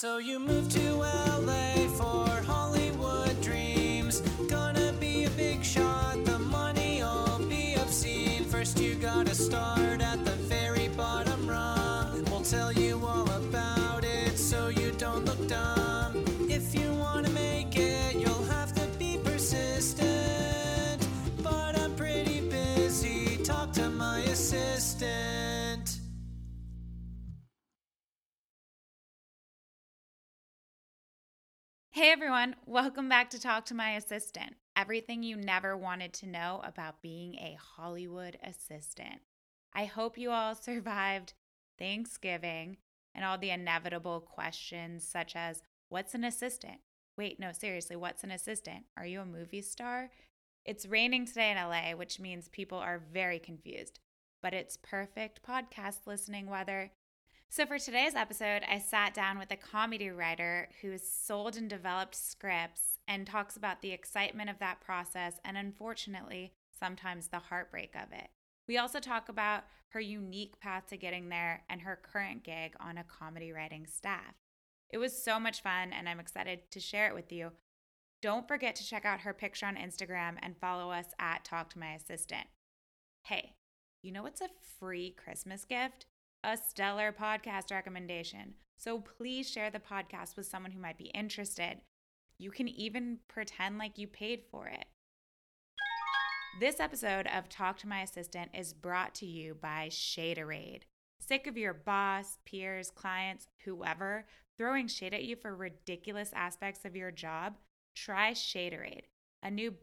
So you moved to LA Hey everyone, welcome back to Talk to My Assistant. Everything you never wanted to know about being a Hollywood assistant. I hope you all survived Thanksgiving and all the inevitable questions, such as What's an assistant? Wait, no, seriously, what's an assistant? Are you a movie star? It's raining today in LA, which means people are very confused, but it's perfect podcast listening weather. So, for today's episode, I sat down with a comedy writer who's sold and developed scripts and talks about the excitement of that process and, unfortunately, sometimes the heartbreak of it. We also talk about her unique path to getting there and her current gig on a comedy writing staff. It was so much fun, and I'm excited to share it with you. Don't forget to check out her picture on Instagram and follow us at Talk to My Assistant. Hey, you know what's a free Christmas gift? A stellar podcast recommendation. So please share the podcast with someone who might be interested. You can even pretend like you paid for it. This episode of Talk to My Assistant is brought to you by Shaderade. Sick of your boss, peers, clients, whoever throwing shade at you for ridiculous aspects of your job? Try Shaderade, a new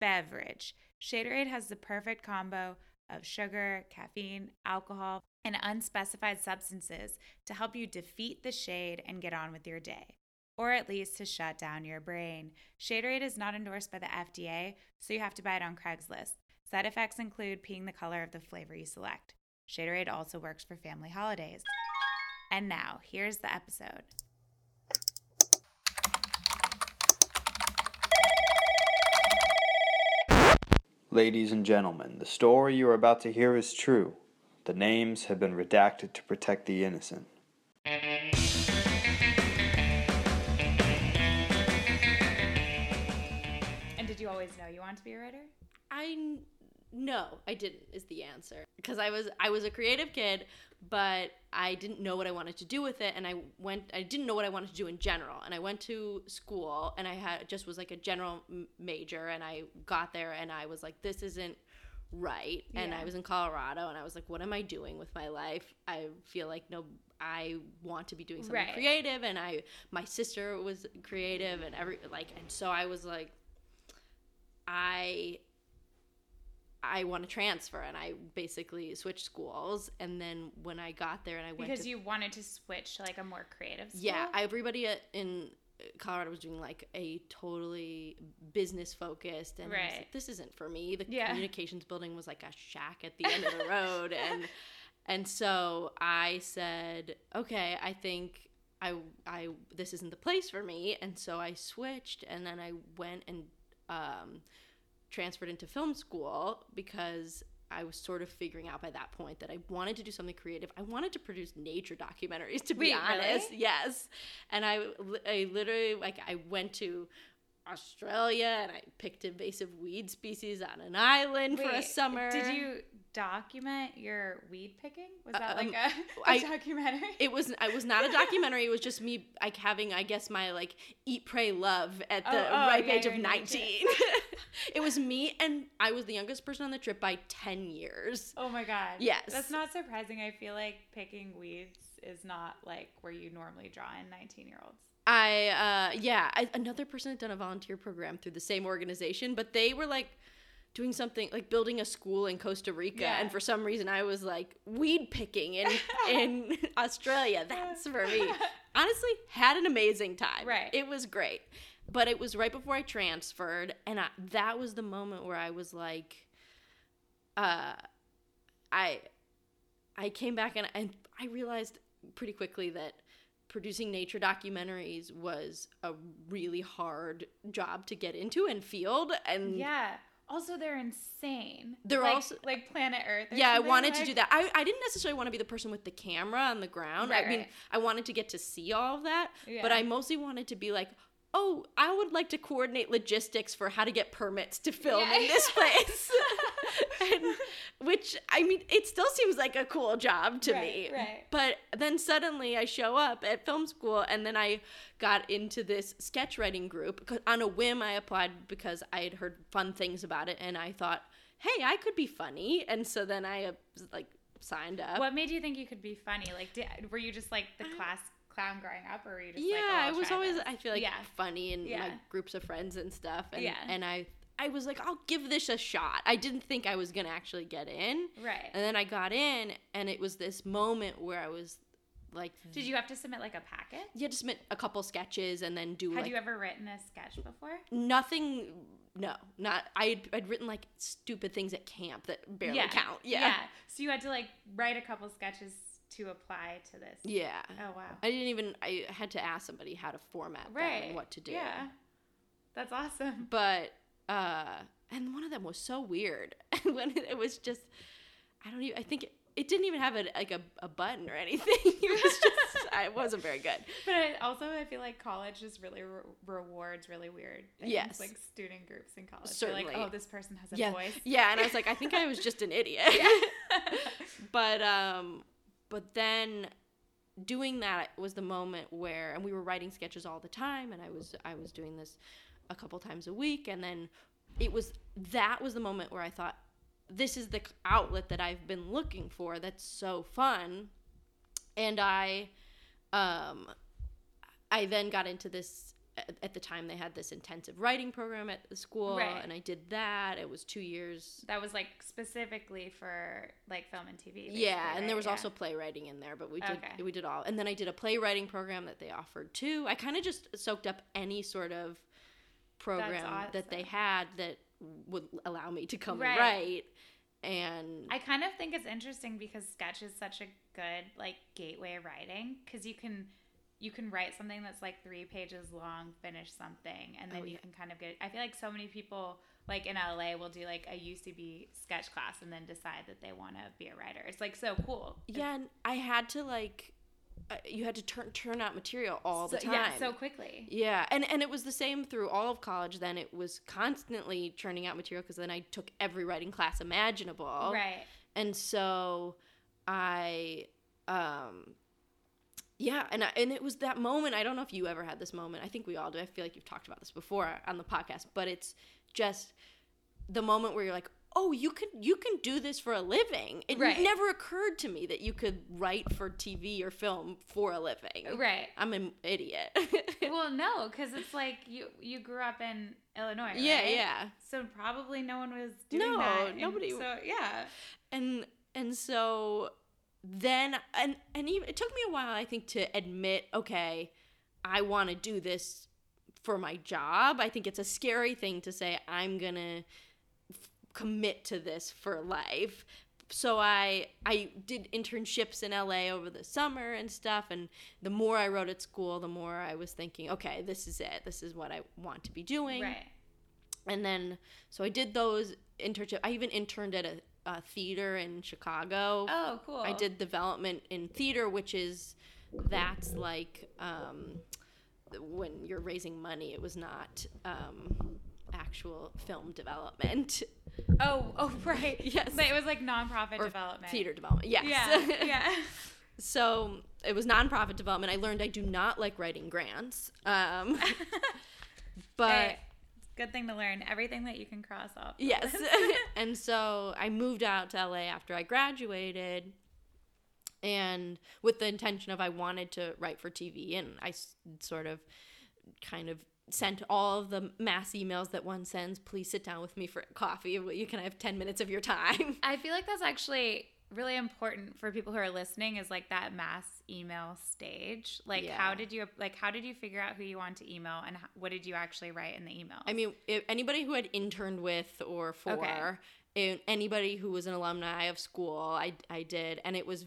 beverage. Shaderade has the perfect combo of sugar, caffeine, alcohol, and unspecified substances to help you defeat the shade and get on with your day, or at least to shut down your brain. Shaderade is not endorsed by the FDA, so you have to buy it on Craigslist. Side effects include peeing the color of the flavor you select. Shaderade also works for family holidays. And now, here's the episode. Ladies and gentlemen, the story you are about to hear is true. The names have been redacted to protect the innocent. And did you always know you wanted to be a writer? I no, I didn't is the answer because I was I was a creative kid, but I didn't know what I wanted to do with it, and I went I didn't know what I wanted to do in general, and I went to school and I had just was like a general m- major, and I got there and I was like this isn't right, and Yeah. I was in Colorado, and I was like what am I doing with my life? I feel like no. I want to be doing something Right. creative, and I my sister was creative, and every like, and so I was like, I I want to transfer and I basically switched schools and then when I got there and I went Because to, you wanted to switch to like a more creative school? yeah everybody uh, in Colorado was doing like a totally business focused and Right. like, this isn't for me the Yeah. communications building was like a shack at the end of the road and and so I said okay I think I I this isn't the place for me and so I switched and then I went and um transferred into film school because I was sort of figuring out by that point that I wanted to do something creative. I wanted to produce nature documentaries, to be Wait, really? honest. Yes. And I, I literally, like, I went to Australia and I picked invasive weed species on an island for a summer. Did you document your weed picking? Was that Um, like a, a I- documentary? It was it was not a documentary. It was just me like having I guess my like eat pray love at the Oh, oh, ripe yeah, age of nineteen. it was me and I was the youngest person on the trip by ten years. oh my god. Yes. That's not surprising. I feel like picking weeds is not like where you normally draw in 19 year olds. I uh yeah, I, another person had done a volunteer program through the same organization, but they were like doing something like building a school in Costa Rica Yeah. and for some reason I was like weed picking in in Australia. That's for me. Honestly, had an amazing time. Right. It was great. But it was right before I transferred and I, that was the moment where I was like uh I I came back and, and I realized pretty quickly that producing nature documentaries was a really hard job to get into and field and Yeah. Also, they're insane. They're like, also- like Planet Earth. yeah, I wanted to do that. I, I didn't necessarily want to be the person with the camera on the ground. Right, I mean, right. I wanted to get to see all of that, but I mostly wanted to be like, oh, I would like to coordinate logistics for how to get permits to film Yeah. in this place. and, which, I mean, it still seems like a cool job to me. Right, right. But then suddenly I show up at film school and then I got into this sketch writing group. On a whim, I applied because I had heard fun things about it and I thought, hey, I could be funny. And so then I like signed up. What made you think you could be funny? Like, did, were you just like the class clown growing up, or were you just yeah, like, oh, was always this? I feel like yeah, funny in Yeah. like groups of friends and stuff. And Yeah. and I I was like, I'll give this a shot. I didn't think I was gonna actually get in. right. And then I got in and it was this moment where I was like Did you have to submit like a packet? you had to submit a couple sketches and then do Had like you ever written a sketch before? nothing no not i'd, I'd written like stupid things at camp that barely count yeah So you had to like write a couple sketches to apply to this. yeah Oh wow. i didn't even i had to ask somebody how to format right. and what to do Yeah. That's awesome. but uh and one of them was so weird And when it was just i don't even i think it, it didn't even have a, like a, a button or anything it was just i wasn't very good But I, also, I feel like college just really re- rewards really weird things. Yes. Like student groups in college. They're Certainly. like, oh, this person has a yeah voice. yeah and i was like i think i was just an idiot but um but then doing that was the moment where and we were writing sketches all the time and i was i was doing this a couple times a week and then it was that was the moment where i thought this is the outlet that i've been looking for that's so fun. And i um i then got into this at- at the time they had this intensive writing program at the school Right. and i did that it was two years That was like specifically for like film and TV. yeah and there was right? also playwriting in there but we did Okay. we did all and then i did a playwriting program that they offered too i kind of just soaked up any sort of program that they had that would allow me to come Right. and write and I kind of think it's interesting because sketch is such a good like gateway writing because you can you can write something that's like three pages long, finish something, and then Oh, you can kind of get. I feel like so many people like in LA will do like a UCB sketch class and then decide that they want to be a writer. It's like so cool. yeah and i had to like uh, you had to turn turn out material all the time Yeah, so quickly. Yeah, and and it was the same through all of college. Then it was constantly churning out material because then I took every writing class imaginable. Right. and so i um yeah and I, and it was that moment i don't know if you ever had this moment i think we all do i feel like you've talked about this before on the podcast but it's just the moment where you're like oh you could you can do this for a living it Right. never occurred to me that you could write for tv or film for a living Right. i'm an idiot well, no, because it's like you you grew up in Illinois. yeah right? yeah So probably no one was doing No, that. and nobody- So yeah. and and so then and and even, it took me a while i think to admit okay i want to do this for my job. I think it's a scary thing to say i'm gonna f- commit to this for life. So i i did internships in la over the summer and stuff and the more i wrote at school the more i was thinking okay this is it. This is what i want to be doing. Right. and then so i did those internship i even interned at a, a theater in chicago Oh, cool. i did development in theater which is that's like um, when you're raising money it was not um, actual film development Oh, oh, right. Yes. But it was like nonprofit or development. theater development yes Yeah. Yeah. so it was nonprofit development i learned i do not like writing grants um, but Hey, it's a good thing to learn everything that you can cross off. Yes. and so I moved out to LA after I graduated and with the intention of I wanted to write for TV and I sort of kind of sent all of the mass emails that one sends please sit down with me for coffee you can have 10 minutes of your time I feel like that's actually really important for people who are listening is like that mass email stage. Like Yeah. how did you like how did you figure out who you want to email and what did you actually write in the email? I mean, if anybody who had interned with or for, Okay. anybody who was an alumni of school, I I did, and it was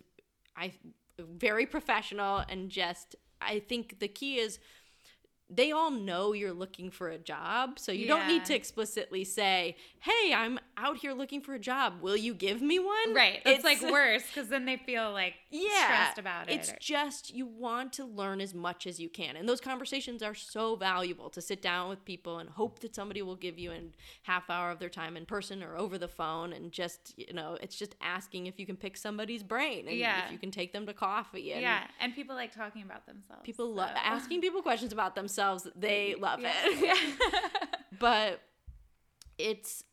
I very professional and just I think the key is they all know you're looking for a job. So you don't need to explicitly say, "Hey, I'm out here looking for a job. Will you give me one?" Right. It's, like worse because then they feel like yeah, stressed about it. It's or- just you want to learn as much as you can, and those conversations are so valuable to sit down with people and hope that somebody will give you a half hour of their time in person or over the phone, and just you know, it's just asking if you can pick somebody's brain and Yeah. if you can take them to coffee. And yeah, and people like talking about themselves. people love asking people questions about themselves. They love Yeah. it. but it's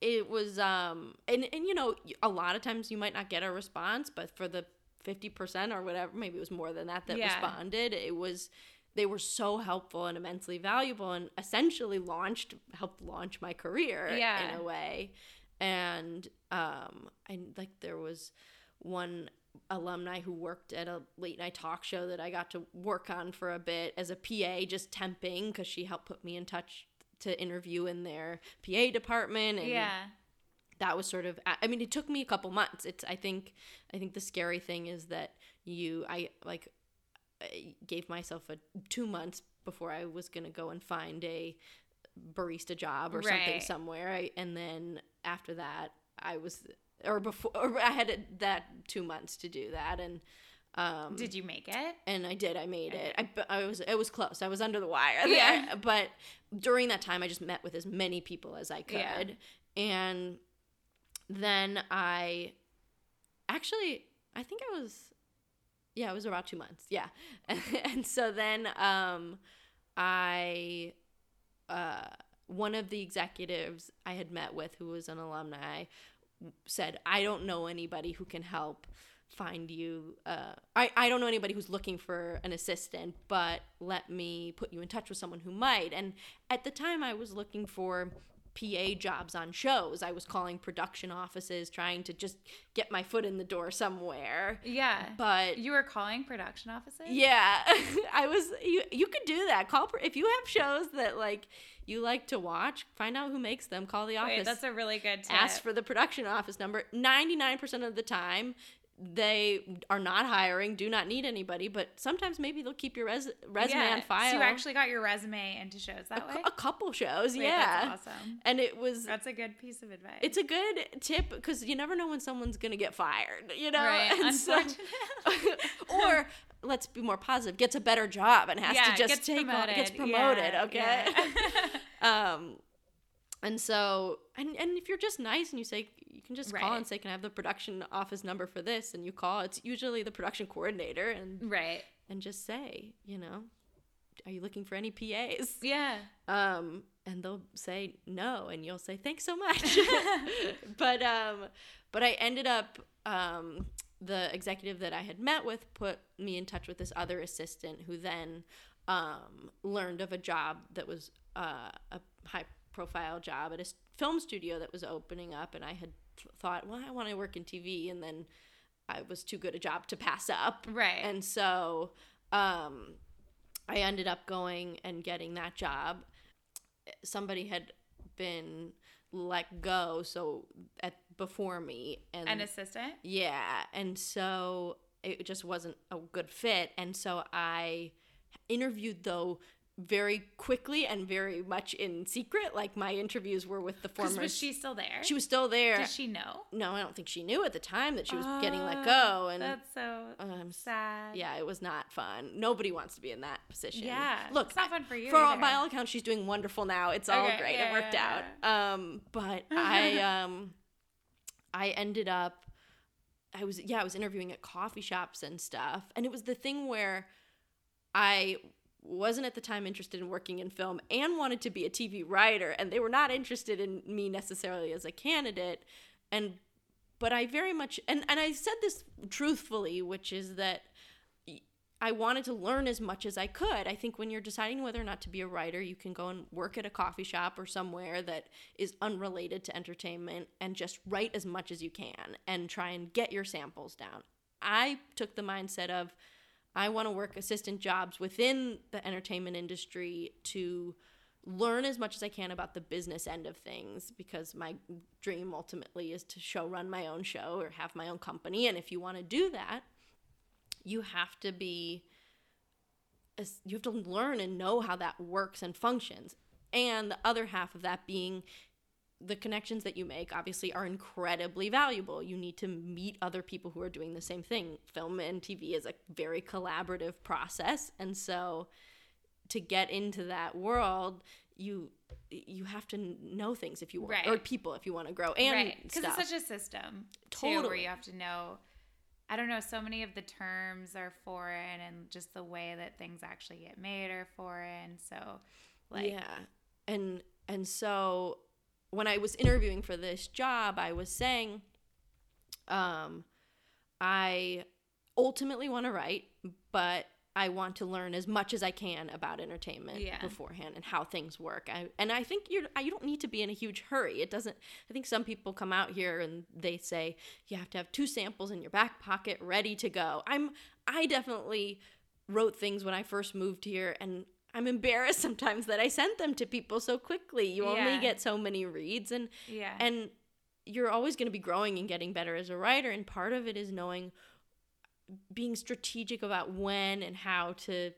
it was um and and you know a lot of times you might not get a response but for the 50% or whatever maybe it was more than that that Yeah. responded it was they were so helpful and immensely valuable and essentially launched helped launch my career Yeah. in a way and um i like there was one alumni who worked at a late night talk show that I got to work on for a bit as a PA, just temping because she helped put me in touch to interview in their PA department. And yeah. that was sort of. I mean, it took me a couple months. It's. I think. I think the scary thing is that you. I like. I gave myself a two months before I was gonna go and find a barista job or something somewhere. I, and then after that, I was or before or I had it- that two months to do that, and um, Did you make it? and I did. I made it. I, I was. It was close. I was under the wire. Yeah. there. But during that time, I just met with as many people as I could, Yeah. and then I actually, I think I was, yeah, it was about two months. Yeah, and so then um, I, uh, one of the executives I had met with, who was an alumni, said, "I don't know anybody who can help." find you uh I, I don't know anybody who's looking for an assistant but let me put you in touch with someone who might and at the time i was looking for pa jobs on shows. I was calling production offices trying to just get my foot in the door somewhere. Yeah. but you were calling production offices? yeah. I was you you could do that. Call if you have shows that like you like to watch find out who makes them. Call the office. Wait, that's a really good tip. ask for the production office number. 99% of the time they are not hiring do not need anybody but sometimes maybe they'll keep your res- resume yeah. on file So you actually got your resume into shows that a, way? a couple shows Wait, yeah That's awesome. and it was That's a good piece of advice. it's a good tip because you never know when someone's gonna get fired you know Right, And so- or let's be more positive gets a better job and has yeah, to just take on, gets promoted. promoted Yeah, okay um and so and and if you're just nice and you say you can just call and say can i have the production office number for this and you call it's usually the production coordinator and right. and just say you know are you looking for any pas Yeah. um and they'll say no and you'll say thanks so much but um but i ended up um the executive that i had met with put me in touch with this other assistant who then um learned of a job that was uh, a high profile job at a film studio that was opening up and i had th- thought well i want to work in tv and then i was too good a job to pass up Right. and so um i ended up going and getting that job somebody had been let go so at before me and An assistant? yeah and so it just wasn't a good fit and so i interviewed though very quickly and very much in secret like my interviews were with the former was she still there? she was still there Did she know? no i don't think she knew at the time that she was getting let Oh, go and That's so um, sad. yeah, it was not fun. Nobody wants to be in that position. Yeah, look, it's not fun for you For all, by all accounts, she's doing wonderful now. It's all Okay, great. yeah, it worked yeah, out. Um, but I um, I ended up, I was yeah, I was interviewing at coffee shops and stuff, and it was the thing where I wasn't at the time interested in working in film and wanted to be a TV writer, and they were not interested in me necessarily as a candidate, and but I very much and and I said this truthfully, which is that I wanted to learn as much as I could. I think when you're deciding whether or not to be a writer, you can go and work at a coffee shop or somewhere that is unrelated to entertainment and just write as much as you can and try and get your samples down. I took the mindset of I want to work assistant jobs within the entertainment industry to learn as much as I can about the business end of things because my dream ultimately is to show run my own show or have my own company and if you want to do that you have to be you have to learn and know how that works and functions. And the other half of that being the connections that you make obviously are incredibly valuable. You need to meet other people who are doing the same thing. Film and TV is a very collaborative process, and so to get into that world, you you have to know things if you want, or Right. people if you want to grow and because stuff. it's such a system too where you have to know i don't know so many of the terms are foreign and just the way that things actually get made are foreign so like yeah and and so when i was interviewing for this job i was saying um i ultimately want to write but i want to learn as much as i can about entertainment Yeah. beforehand and how things work. I, and i think you're you don't need to be in a huge hurry. It doesn't i think some people come out here and they say you have to have two samples in your back pocket ready to go. I'm i definitely wrote things when I first moved here and I'm embarrassed sometimes that I sent them to people so quickly. You Yeah. only get so many reads and yeah and you're always going to be growing and getting better as a writer and part of it is knowing being strategic about when and how to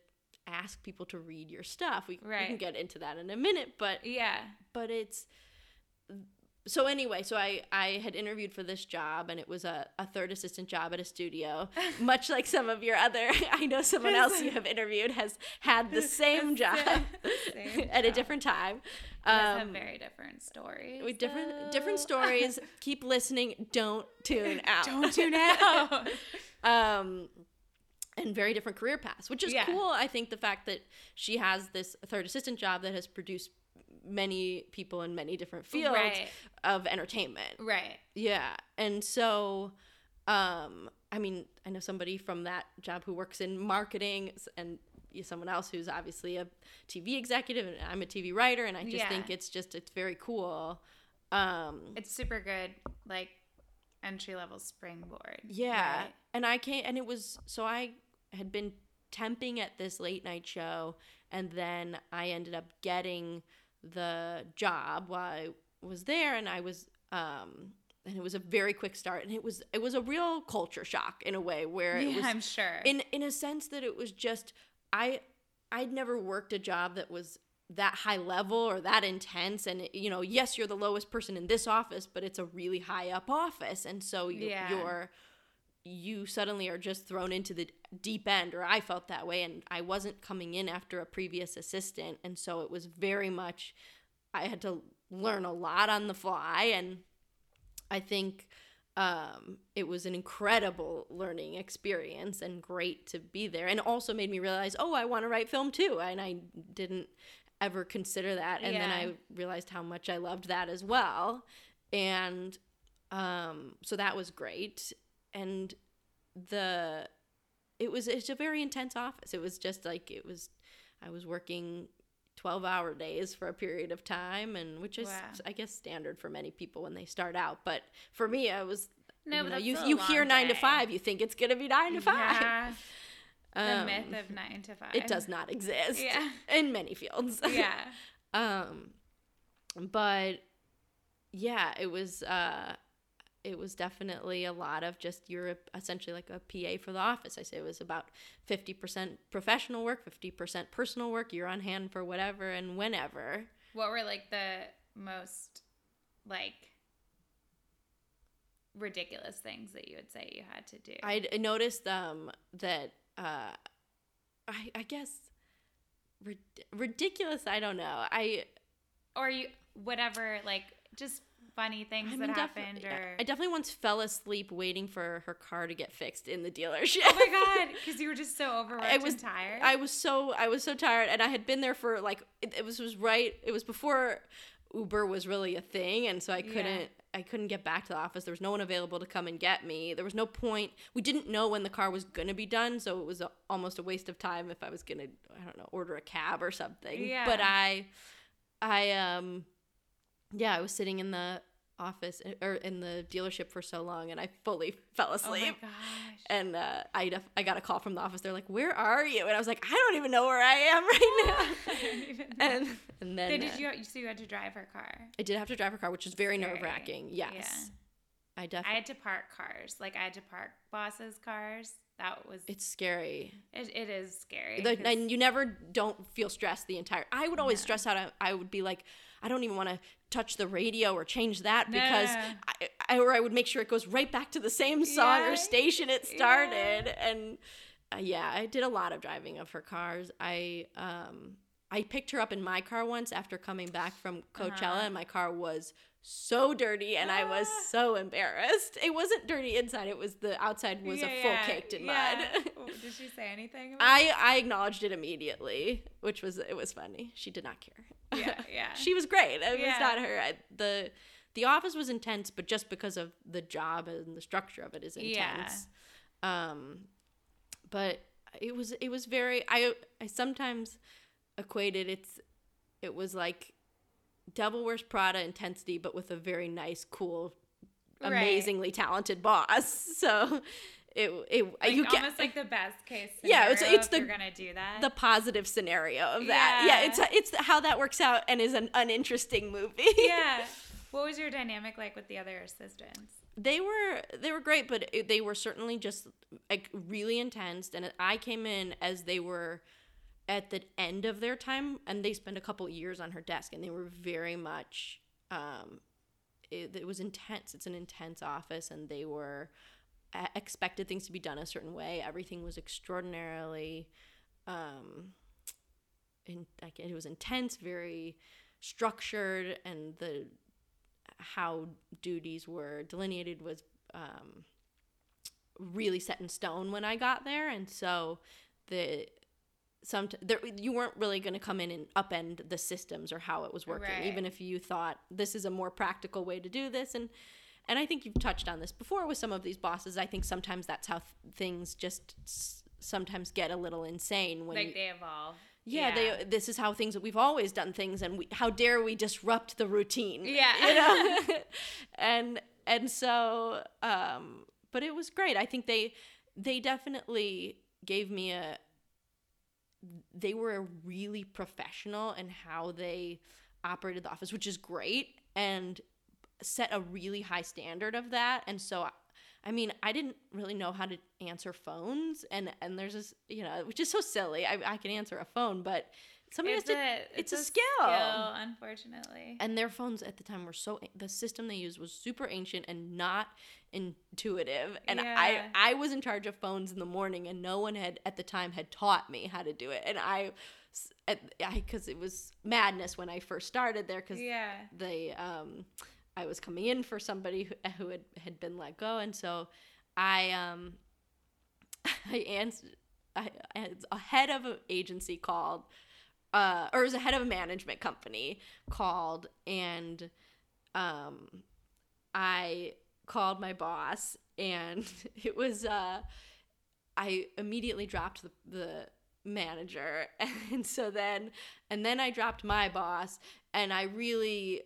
ask people to read your stuff. We, we can get into that in a minute, but yeah but it's so anyway so i i had interviewed for this job and it was a, a third assistant job at a studio much like some of your other i know someone else you have interviewed has had the same job Same at a different time. Um very different stories with different different stories. Keep listening. Don't tune out. Don't tune out. Um and very different career paths which is Yeah. cool. I think the fact that she has this third assistant job that has produced many people in many different fields Right. of entertainment right yeah and so um i mean i know somebody from that job who works in marketing and someone else who's obviously a tv executive and i'm a tv writer and i just Yeah. think it's just it's very cool um it's super good like entry level springboard Yeah. right? And I came and it was so I had been temping at this late night show and then I ended up getting the job while I was there and I was um and it was a very quick start and it was it was a real culture shock in a way where it yeah was i'm sure in in a sense that it was just I I'd never worked a job that was that high level or that intense and you know yes you're the lowest person in this office but it's a really high up office and so you, Yeah. you're you suddenly are just thrown into the deep end or I felt that way and I wasn't coming in after a previous assistant and so it was very much I had to learn a lot on the fly and I think um, it was an incredible learning experience and great to be there and also made me realize oh I want to write film too and I didn't ever consider that and then I realized how much I loved that as well and um, so that was great and the it was it's a very intense office. It was just like it was I was working 12 hour days for a period of time and which is Wow. I guess standard for many people when they start out. But for me I was No, you know, you, you hear 9 to 5 you think it's going to be 9 to 5 yeah the Um, myth of nine to five it does not exist Yeah. in many fields. Yeah. Um but yeah it was uh it was definitely a lot of just you're essentially like a pa for the office. I say it was about 50% professional work 50% personal work you're on hand for whatever and whenever. What were like the most like ridiculous things that you would say you had to do? I noticed um that uh i i guess rid- ridiculous i don't know. I or you whatever like just funny things I that mean, defi- happened or I definitely once fell asleep waiting for her car to get fixed in the dealership. oh my god because you were just so overworked I was tired I was so I was so tired, and I had been there for like it, it was was right. It was before Uber was really a thing, and so I couldn't I couldn't get back to the office. There was no one available to come and get me. There was no point. We didn't know when the car was gonna be done, so it was a, almost a waste of time if I was gonna I don't know order a cab or something. Yeah. But I I um yeah I was sitting in the office or in the dealership for so long, and I fully fell oh asleep. my gosh And uh, I def- I got a call from the office. They're like, "Where are you?" And I was like, "I don't even know where I am right now." I don't even know. and and then They did uh, you so you had to drive her car I did have to drive her car, which is very nerve wracking. Yes, Yeah. I I had to park cars. Like I had to park bosses' cars that was It's scary. it, it is scary. The, and you never don't feel stressed the entire. I would always stress out. I, I would be like, I don't even want to touch the radio or change that because no. I, I or I would make sure it goes right back to the same song Yeah, or station it started. And uh, yeah, I did a lot of driving of her cars. I um I picked her up in my car once after coming back from Coachella, Uh-huh. and my car was so dirty, and I was Ah. so embarrassed. It wasn't dirty inside; it was the outside was Yeah, a full yeah, caked in yeah. mud. Did she say anything? About I I acknowledged it immediately, which was it was funny. She did not care. Yeah, yeah. she was great. It was not her. I, the The office was intense, but just because of the job and the structure of it is intense. Yeah. Um, but it was it was very. I I sometimes equated it's it was like Devil Wears Prada intensity, but with a very nice, cool, Right. amazingly talented boss. So it it Like, you get like the best case. Yeah, it's- it's the- you're gonna do that. the positive scenario of that. Yeah, Yeah. it's it's how that works out and is an uninteresting movie. yeah. What was your dynamic like with the other assistants? they were they were great, but they were certainly just like really intense. And I came in as they were at the end of their time, and they spent a couple years on her desk, and they were very much. Um, it, it was intense. It's an intense office, and they were expected things to be done a certain way. Everything was extraordinarily, um, in like it was intense, very structured, and the how duties were delineated was um, really set in stone when I got there, and so the some there you weren't really going to come in and upend the systems or how it was working, Right. even if you thought this is a more practical way to do this, and and I think you've touched on this before with some of these bosses. I think sometimes that's how th- things just s- sometimes get a little insane when Like you, they evolve. yeah, they this is how things we've always done things and we, how dare we disrupt the routine Yeah. you know and and so um but it was great i think they they definitely gave me a they were really professional in how they operated the office which is great and set a really high standard of that and so I mean, I didn't really know how to answer phones, and and there's this, you know, which is so silly. I, I can answer a phone, but somebody It's has to. a, it's a skill. unfortunately. And their phones at the time were so the system they used was super ancient and not intuitive. And Yeah. I I was in charge of phones in the morning, and no one had at the time had taught me how to do it. And I, because it was madness when I first started there, because yeah. they um I was coming in for somebody who, who had, had been let go and so I um I answered I, I a head of an agency called uh or was a head of a management company called and um I called my boss and it was uh I immediately dropped the, the manager and so then and then I dropped my boss and I really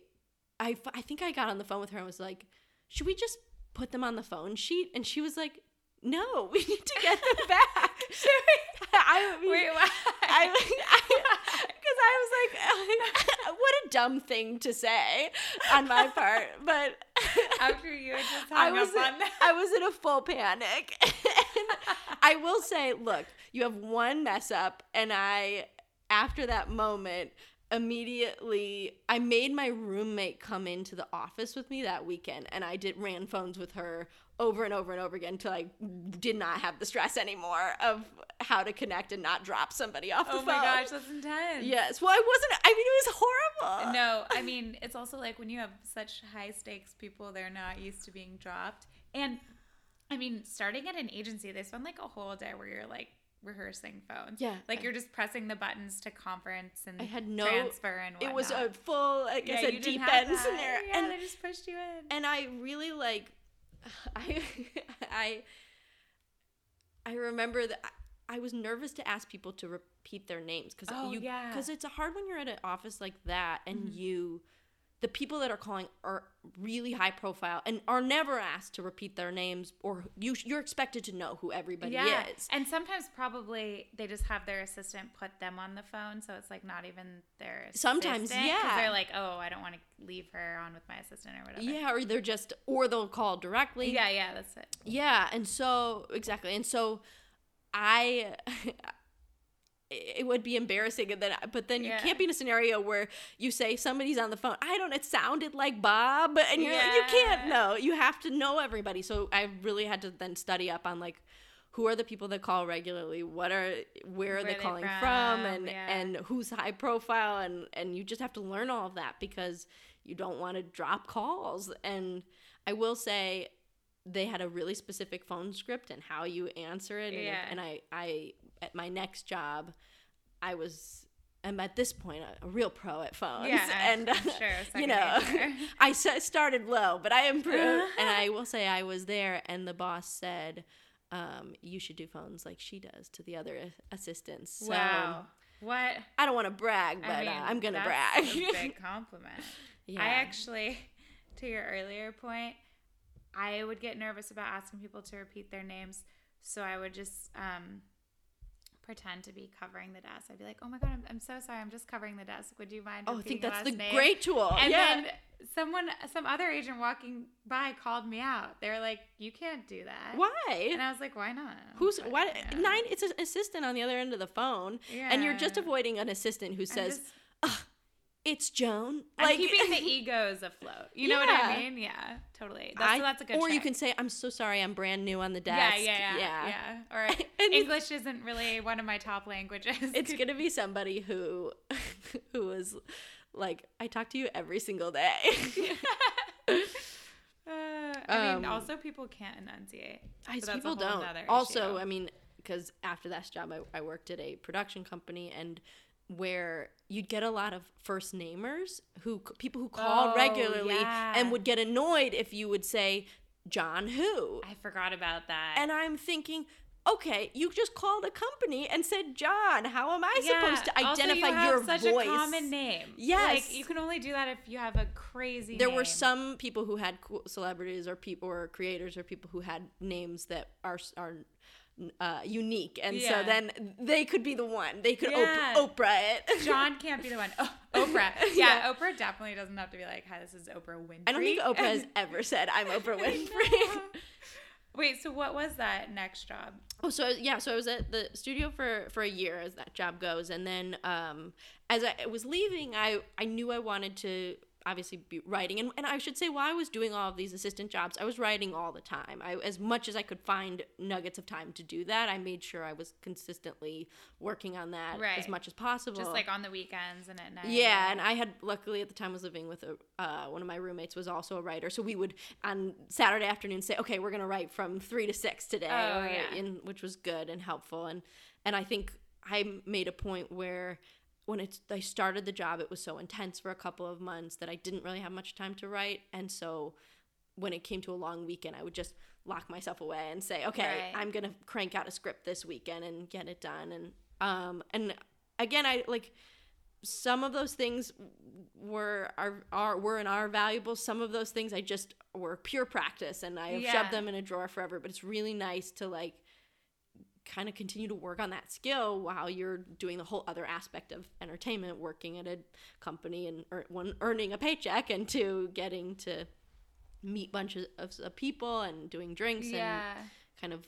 I, I think I got on the phone with her and was like, should we just put them on the phone sheet? And she was like, no, we need to get them back. I mean, Wait, why? I because I, was like, what a dumb thing to say on my part, but After you had just I hung was up on that. I was in a full panic. and I will say, look, you have one mess up, and I, after that moment, immediately I made my roommate come into the office with me that weekend, and I did ran phones with her over and over and over again until I did not have the stress anymore of how to connect and not drop somebody off the Oh phone. my gosh, that's intense. Yes. Well, I wasn't. I mean, it was horrible. No, I mean it's also like when you have such high stakes people, they're not used to being dropped. And I mean, starting at an agency, they spend like a whole day where you're like rehearsing phones. Yeah. like you're just pressing the buttons to conference and I had no- transfer and It was a full, like yeah, I said, deep end scenario. Yeah, and they just pushed you in. and I really like I I I remember that I, was nervous to ask people to repeat their names because Oh, you yeah. because it's hard when you're at an office like that and Mm-hmm. you the people that are calling are really high profile and are never asked to repeat their names or you you're expected to know who everybody yeah, is. and sometimes probably they just have their assistant put them on the phone, so it's like not even their Sometimes, yeah. they're like, oh, I don't want to leave her on with my assistant or whatever. Yeah, or they're just or they'll call directly. yeah, yeah, that's it. Yeah, and so exactly, and so I it would be embarrassing and then but then Yeah. you can't be in a scenario where you say somebody's on the phone i don't it sounded like bob and you're like, you can't know you have to know everybody. So i really had to then study up on like who are the people that call regularly? What are where are they they calling from, from, and yeah. and who's high profile? And and you just have to learn all of that because you don't want to drop calls. And i will say they had a really specific phone script and how you answer it and, if- Yeah. and i i at my next job i was i'm at this point a, a real pro at phones Yeah, and I'm sure, you know i started low but i improved and i will say i was there and the boss said um, you should do phones like she does to the other assistants so wow. What? i don't want to brag but I mean, uh, i'm gonna brag a big compliment. yeah I actually, to your earlier point, I would get nervous about asking people to repeat their names, so I would just um, pretend to be covering the desk. I'd be like, "Oh my god, I'm, I'm so sorry. I'm just covering the desk. Would you mind?" oh i think that's the name?" great tool And yeah then someone, some other agent walking by called me out. They were like, "You can't do that." why And I was like, "Why not?" Who's But, what? yeah. Nine. It's an assistant on the other end of the phone, and you're just avoiding an assistant who says, just- "Ugh, "It's Joan." I'm keeping the egos afloat. You know what I mean? Yeah, totally. That's, I- so that's a good. Or you can say, "I'm so sorry. I'm brand new on the Yeah, desk." yeah, yeah, yeah. Or And English isn't really one of my top languages. It's gonna be somebody who, who is like, I talk to you every single day. Uh, I mean, Um, also people can't enunciate. I, people don't. Also, issue. I mean, because after that job, I, I worked at a production company, and where you'd get a lot of first namers who people who called Oh, regularly yeah. and would get annoyed if you would say John who. I forgot about that. And I'm thinking, okay, you just called a company and said John. How am I supposed to Yeah. Also, identify you your such voice? a common name. Yes. like you can only do that if you have a crazy. there were some people who had cool celebrities or people or creators or people who had names that are are uh, unique, and so then they could be the one. They could Yeah. Oprah, Oprah it. John can't be the one. Oh, Oprah. Yeah, Oprah definitely doesn't have to be like, "Hi, this is Oprah Winfrey." I don't think Oprah has ever said I'm Oprah Winfrey. Wait, so what was that next job? Oh, so yeah, so I was at the studio for for a year as that job goes, and then um, as I was leaving, I I knew I wanted to obviously be writing, and and I should say while I was doing all of these assistant jobs, I was writing all the time. I as much as I could find nuggets of time to do that, I made sure I was consistently working on that as much as possible. Just like on the weekends and at night. Yeah, and I had luckily at the time was living with a uh, one of my roommates was also a writer, so we would on Saturday afternoon say, okay, we're gonna write from three to six today, Oh, or- yeah. and, which was good and helpful, and and I think I made a point where when it, I started the job, it was so intense for a couple of months that I didn't really have much time to write, and so when it came to a long weekend, I would just lock myself away and say, okay, Right. I'm gonna crank out a script this weekend and get it done, and um and again, I like some of those things were are, are were and are valuable. Some of those things I just were pure practice, and I have Yeah. shoved them in a drawer forever. But it's really nice to like kind of continue to work on that skill while you're doing the whole other aspect of entertainment, working at a company and one earning a paycheck, and two getting to meet bunches of, of people and doing drinks Yeah, and kind of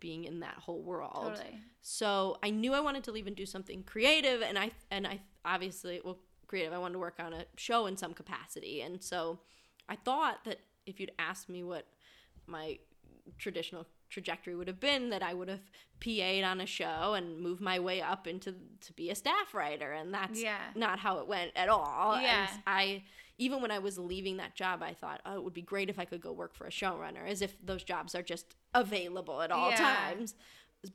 being in that whole world. totally. So I knew I wanted to leave and do something creative, and I and I obviously well creative. I wanted to work on a show in some capacity, and so I thought that if you'd asked me what my traditional trajectory would have been, that I would have PA'd on a show and moved my way up into to be a staff writer, and that's Yeah. not how it went at all. Yeah. And I even when I was leaving that job, I thought, oh, it would be great if I could go work for a showrunner, as if those jobs are just available at all Yeah. times.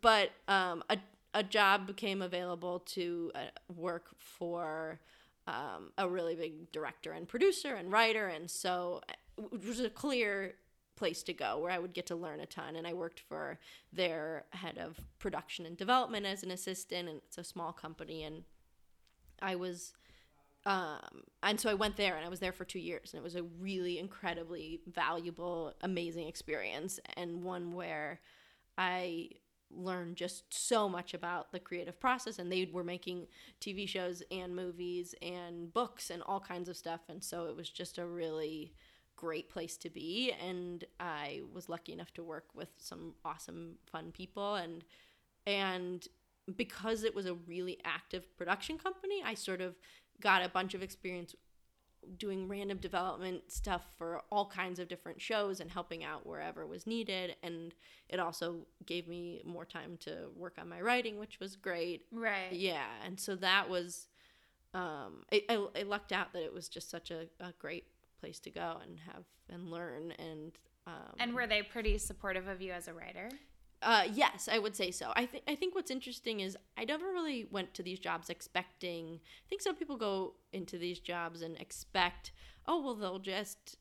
But um, a a job became available to uh, work for um, a really big director and producer and writer, and so uh, it was a clear place to go where I would get to learn a ton. And I worked for their head of production and development as an assistant, and it's a small company, and I was um, and so I went there and I was there for two years. And it was a really incredibly valuable, amazing experience and one where I learned just so much about the creative process. And they were making TV shows and movies and books and all kinds of stuff. And so it was just a really great place to be and I was lucky enough to work with some awesome fun people and and because it was a really active production company, I sort of got a bunch of experience doing random development stuff for all kinds of different shows and helping out wherever was needed and it also gave me more time to work on my writing which was great Right. yeah and so that was um I, I, I lucked out that it was just such a, a great place to go and have and learn and um And were they pretty supportive of you as a writer? uh, yes, I would say so. I think I think what's interesting is I never really went to these jobs expecting. I think some people go into these jobs and expect, oh well, they'll just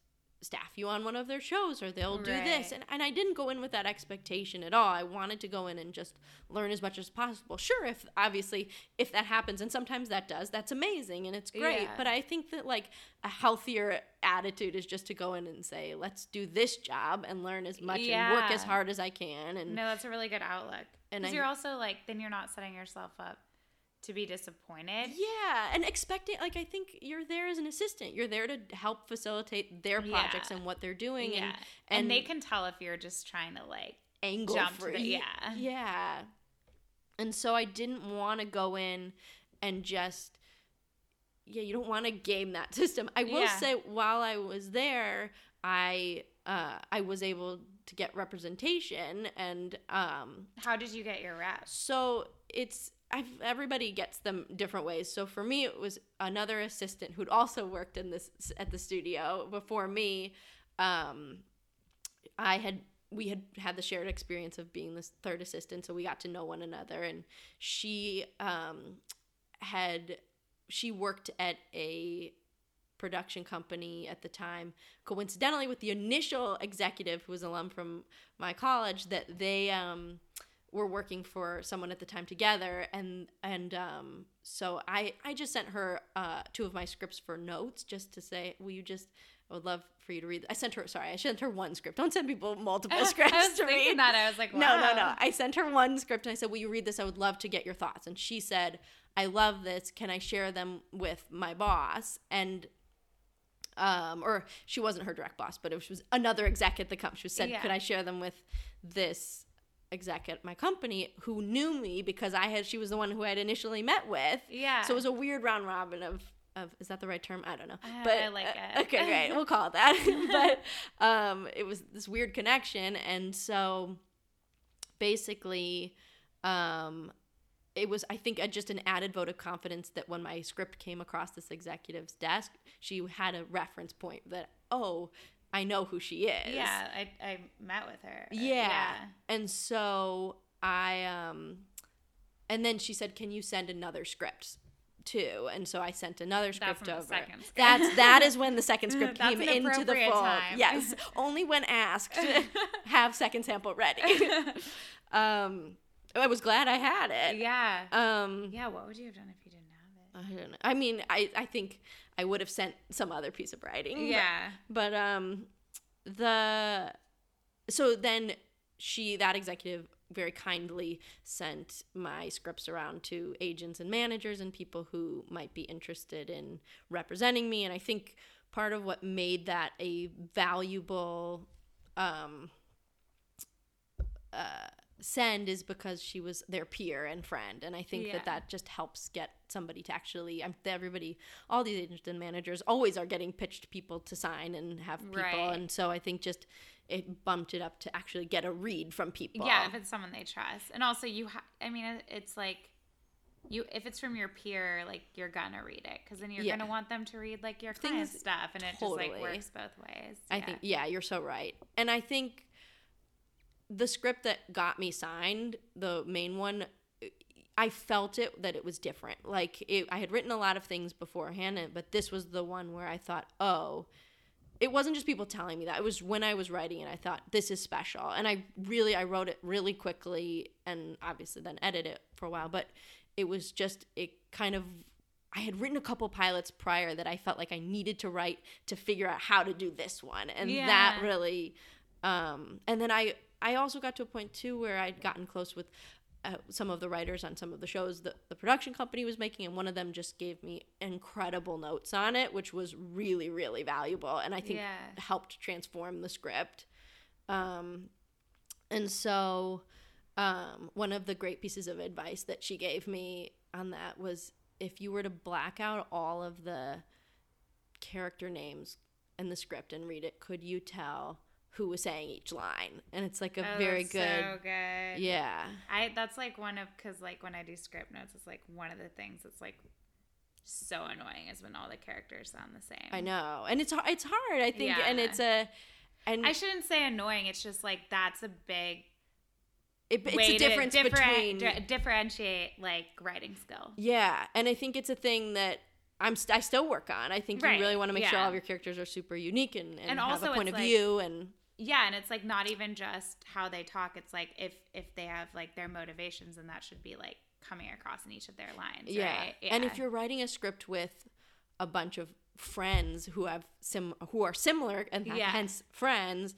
staff you on one of their shows or they'll do this, and and I didn't go in with that expectation at all. I wanted to go in and just learn as much as possible. Sure, if obviously if that happens, and sometimes that does, that's amazing and it's great. Yeah. But I think that like a healthier attitude is just to go in and say, let's do this job and learn as much and work as hard as I can and No, that's a really good outlook. And Because you're also like, then you're not setting yourself up to be disappointed. Yeah, and expecting like I think you're there as an assistant. You're there to help facilitate their Yeah. projects and what they're doing Yeah. and And, and they can tell if you're just trying to like, angle jump for the- yeah. Yeah. And so I didn't want to go in and just yeah, you don't want to game that system. I will Yeah. say while I was there, I uh I was able to get representation and um how did you get your reps? So it's I've, everybody gets them different ways. So for me, it was another assistant who'd also worked in this at the studio before me. Um, I had we had had the shared experience of being this third assistant, so we got to know one another. And she um, had she worked at a production company at the time coincidentally with the initial executive who was alum from my college that they um, were working for someone at the time together and and um, so I I just sent her uh, two of my scripts for notes just to say will you just I would love for you to read I sent her sorry I sent her one script don't send people multiple scripts I was to thinking read that. I was like, wow. no, no, no. I sent her one script and I said, Will you read this? I would love to get your thoughts. And she said, I love this. Can I share them with my boss? And um, or she wasn't her direct boss, but it was another exec at the company. She said, Yeah. Could I share them with this exec at my company who knew me because I had she was the one who I had initially met with. Yeah. So it was a weird round robin of of is that the right term? I don't know. Uh, but I like uh, it. okay, great. We'll call it that. but um it was this weird connection and so basically um it was i think a, just an added vote of confidence that when my script came across this executive's desk she had a reference point that oh i know who she is. Yeah, I, I met with her. yeah. and so i um and then she said can you send another script too? And so i sent another script over. script- that's that is when the second script came into the fold. time. yes. Only when asked. Have second sample ready. Um i was glad i had it. Yeah. um Yeah, what would you have done if you I don't know. I mean, I, I think I would have sent some other piece of writing. it? but- Yeah. But, um the so then she that executive very kindly sent my scripts around to agents and managers and people who might be interested in representing me and I think part of what made that a valuable um uh send is because she was their peer and friend and i think Yeah. that that just helps get somebody to actually i'm everybody all these agents and managers always are getting pitched people to sign and have people Right. and so i think just it bumped it up to actually get a read from people Yeah, if it's someone they trust. And also you ha- I mean it's like you if it's from your peer, like you're gonna read it cuz then you're Yeah. gonna want them to read like your Things- client stuff and it just like works both ways. I Yeah. think yeah, you're so right. And I think the script that got me signed, the main one, I felt it that it was different. Like it, I had written a lot of things beforehand, but this was the one where I thought, oh, it wasn't just people telling me that. It was when I was writing it, I thought this is special, and I really I wrote it really quickly, and obviously then edited it for a while. But it was just it kind of I had written a couple pilots prior that I felt like I needed to write to figure out how to do this one, and that really. Um, and then I I also got to a point too where I'd gotten close with uh, some of the writers on some of the shows that the production company was making, and one of them just gave me incredible notes on it, which was really really valuable, and I think Yeah. helped transform the script. Um, and so um, one of the great pieces of advice that she gave me on that was if you were to black out all of the character names in the script and read it, could you tell who was saying each line? And it's like a Oh, very that's good, So good. yeah, I that's like one of because like when I do script notes, it's like one of the things that's like so annoying is when all the characters sound the same. I know, and it's it's hard, I think, and it's a, and I shouldn't say annoying. It's just like that's a big it, it's a difference to different, between di- differentiate like writing skill. Yeah, and I think it's a thing that I'm st- I still work on. I think Right, you really want to make sure all of your characters are super unique and, and, And have a point of like- view and Yeah, and it's like not even just how they talk. It's like if if they have like their motivations, and that should be like coming across in each of their lines. yeah. right? And if you're writing a script with a bunch of friends who have sim who are similar and Yeah. hence friends,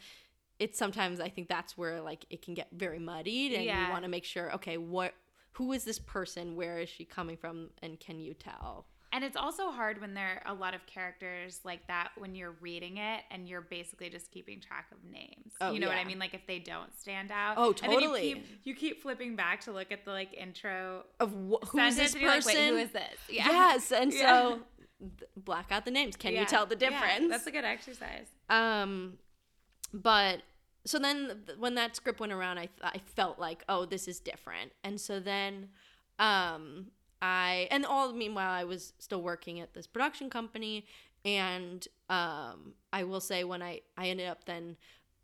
it's sometimes I think that's where like it can get very muddied and Yeah. you want to make sure okay, what who is this person? Where is she coming from? And can you tell? And it's also hard when there are a lot of characters like that when you're reading it and you're basically just keeping track of names. Oh, you know what I mean? Like if they don't stand out. Oh, totally. you keep, you keep flipping back to look at the like intro Of wh- who is this you're like, person? Wait, who is this? Yeah. Yes, and Yeah. so th- black out the names. Can Yeah. you tell the Yeah, difference? that's a good exercise. Um, but so then th- when that script went around, I th- I felt like, oh, this is different, and so then, um, I and all meanwhile I was still working at this production company, and um, I will say when I I ended up then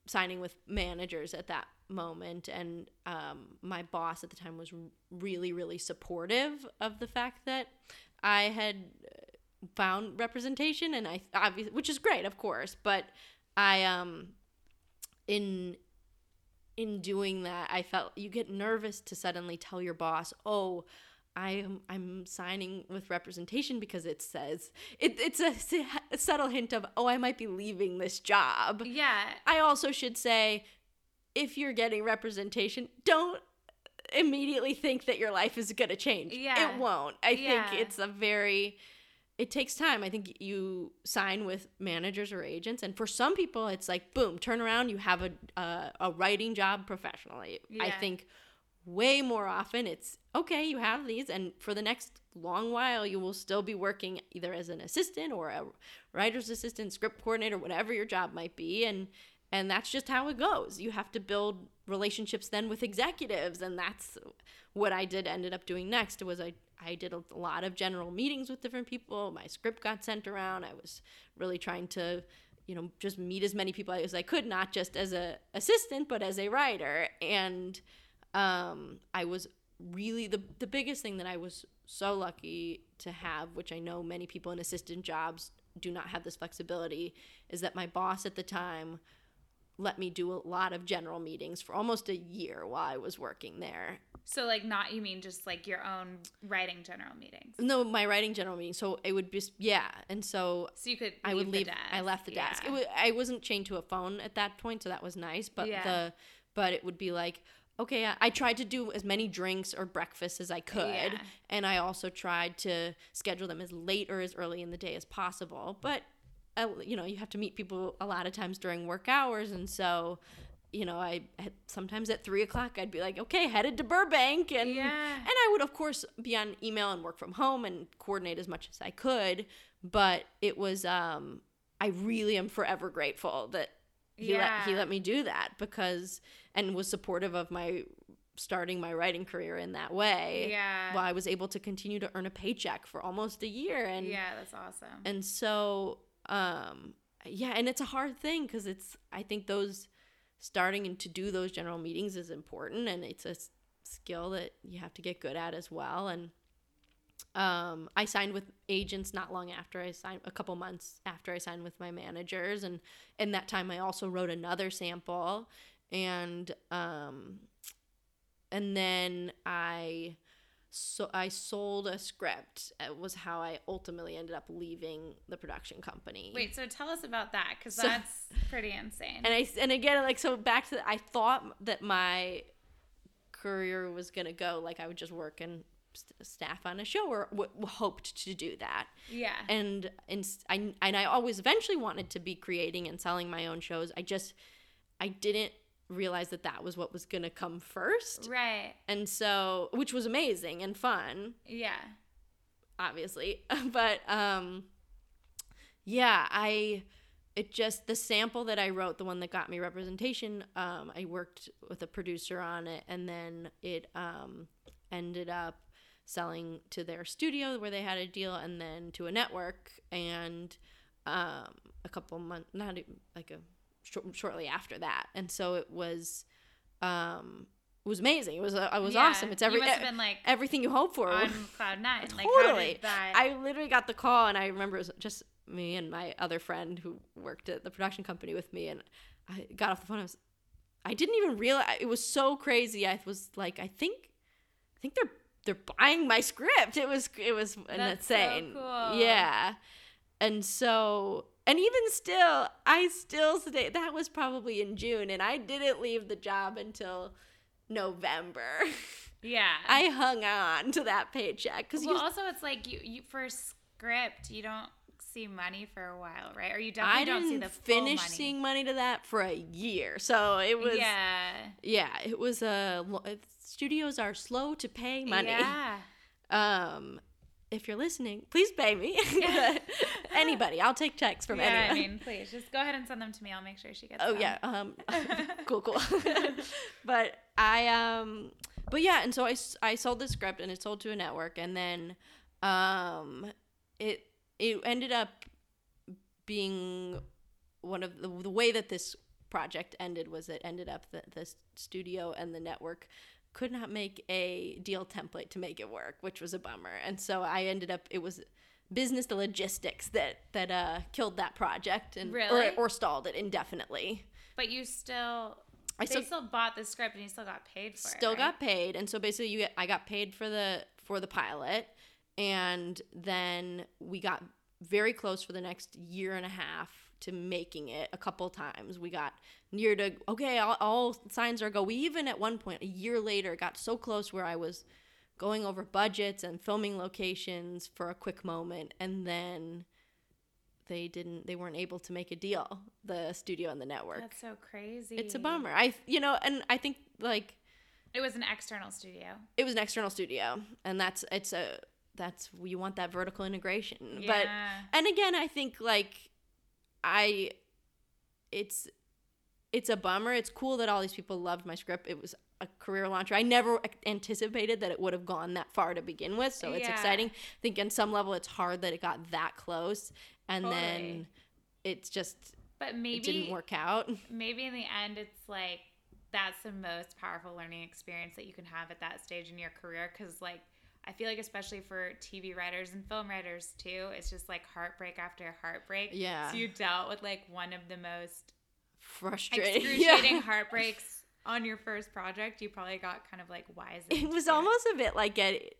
signing with managers at that moment and um, my boss at the time was really really supportive of the fact that i had found representation and i obviously which is great of course but i um in in doing that i felt you get nervous to suddenly tell your boss oh I am I'm signing with representation because it says it, it's a subtle hint of oh I might be leaving this job. Yeah. I also should say if you're getting representation, don't immediately think that your life is going to change. Yeah. It won't. I Yeah. think it's a very it takes time. I think you sign with managers or agents and for some people it's like boom, turn around, you have a a, a writing job professionally. I think way more often it's okay you have these and for the next long while you will still be working either as an assistant or a writer's assistant script coordinator whatever your job might be and and that's just how it goes. You have to build relationships then with executives and that's what i did ended up doing next was i i did a lot of general meetings with different people. My script got sent around. I was really trying to you know just meet as many people as i could not just as a assistant but as a writer and um, I was really the the biggest thing that I was so lucky to have, which I know many people in assistant jobs do not have this flexibility, is that my boss at the time let me do a lot of general meetings for almost a year while I was working there. So like not you mean just like your own writing general meetings. No, my writing general meeting. So it would just yeah, and so So you could I would the leave. desk. I left the desk. Yeah. It wa- I wasn't chained to a phone at that point, so that was nice. But Yeah. the but it would be like okay. I, I tried to do as many drinks or breakfasts as I could, Yeah. and I also tried to schedule them as late or as early in the day as possible. But uh, you know, you have to meet people a lot of times during work hours, and so. You know, I had, sometimes at three o'clock I'd be like, okay, headed to Burbank, and Yeah. and I would of course be on email and work from home and coordinate as much as I could. But it was, um, I really am forever grateful that he let he let me do that because and was supportive of my starting my writing career in that way. Yeah. while I was able to continue to earn a paycheck for almost a year, and yeah, that's awesome. and so um yeah and it's a hard thing because it's i think those starting and to do those general meetings is important and it's a s- skill that you have to get good at as well and um i signed with agents not long after i signed a couple months after i signed with my managers and in that time i also wrote another sample and um and then i so I sold a script. It was how I ultimately ended up leaving the production company. Wait, so tell us about that because So- that's pretty insane. and I and again like so back to I thought that my career was gonna go like I would just work and staff on a show or w- hoped to do that. yeah. And and I and I always eventually wanted to be creating and selling my own shows. I just I didn't realize that that was what was going to come first. Right. And so, which was amazing and fun, Yeah. obviously. but um yeah, I it just the sample that I wrote, the one that got me representation, um I worked with a producer on it and then it um ended up selling to their studio where they had a deal and then to a network and um a couple months not even like a short, shortly after that. And so it was um it was amazing. It was uh, it was Yeah. awesome. It's every been like everything you hope for. on cloud nine. Totally. did that? I literally got the call, and I remember it was just me and my other friend who worked at the production company with me, and I got off the phone. I was, I didn't even realize it was so crazy. I was like, I think, I think they're they're buying my script. It was it was That's so insane. cool. Yeah, and so. And even still, I still stay. That was probably in June, and I didn't leave the job until November. yeah. I hung on to that paycheck because well, you also it's like you, you for script you don't see money for a while, right? Or you I definitely don't didn't see the finish money. seeing money to that for a year, so it was yeah, yeah. it was a studios are slow to pay money. Yeah. Um, if you're listening, please pay me. Anybody, I'll take checks from yeah, anyone. I mean, please just go ahead and send them to me. I'll make sure she gets. Them. Oh them. yeah, um, cool, cool. but I um, but yeah, and so I I sold the script and it sold to a network, and then um, it it ended up being one of the, the way that this project ended was it ended up that the studio and the network could not make a deal template to make it work which was a bummer and so i ended up it was business the logistics that that uh killed that project and Really? or, or stalled it indefinitely But you still. I still- still, bought the script and you still got paid for it. still right? got paid and so basically you get i got paid for the for the pilot and then we got very close for the next year and a half to making it a couple times we got near to okay all, all signs are go we even at one point a year later got so close where i was going over budgets and filming locations for a quick moment and then they didn't they weren't able to make a deal the studio and the network That's so crazy. it's a bummer i you know and i think like It was an external studio. it was an external studio and that's it's a that's you want that vertical integration Yeah. but and again i think like i it's it's a bummer. It's cool that all these people loved my script. It was a career launcher. I never anticipated that it would have gone that far to begin with so it's Yeah. exciting. I think on some level it's hard that it got that close and then it's just But maybe it didn't work out. maybe in the end it's like that's the most powerful learning experience that you can have at that stage in your career because like i feel like especially for tv writers and film writers too it's just like heartbreak after heartbreak Yeah. so you dealt with like one of the most frustrating excruciating Yeah. heartbreaks on your first project you probably got kind of like wise it into was almost a bit like get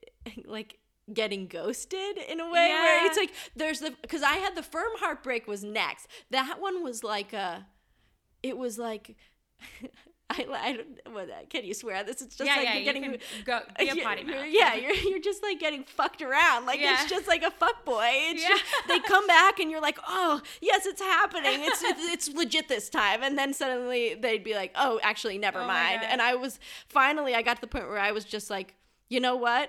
like getting ghosted in a way where it's like there's the because I had the firm heartbreak was next. That one was like a, it was like. I, I don't what, uh, can you swear this? It's just yeah like yeah you're you getting can go be a potty mouth. yeah you're, you're just like getting fucked around. Like Yeah. it's just like a fuck boy. It's Yeah. just they come back and you're like oh yes it's happening. It's it's, it's legit this time. And then suddenly they'd be like oh actually never Oh mind. And I was finally I got to the point where I was just like you know what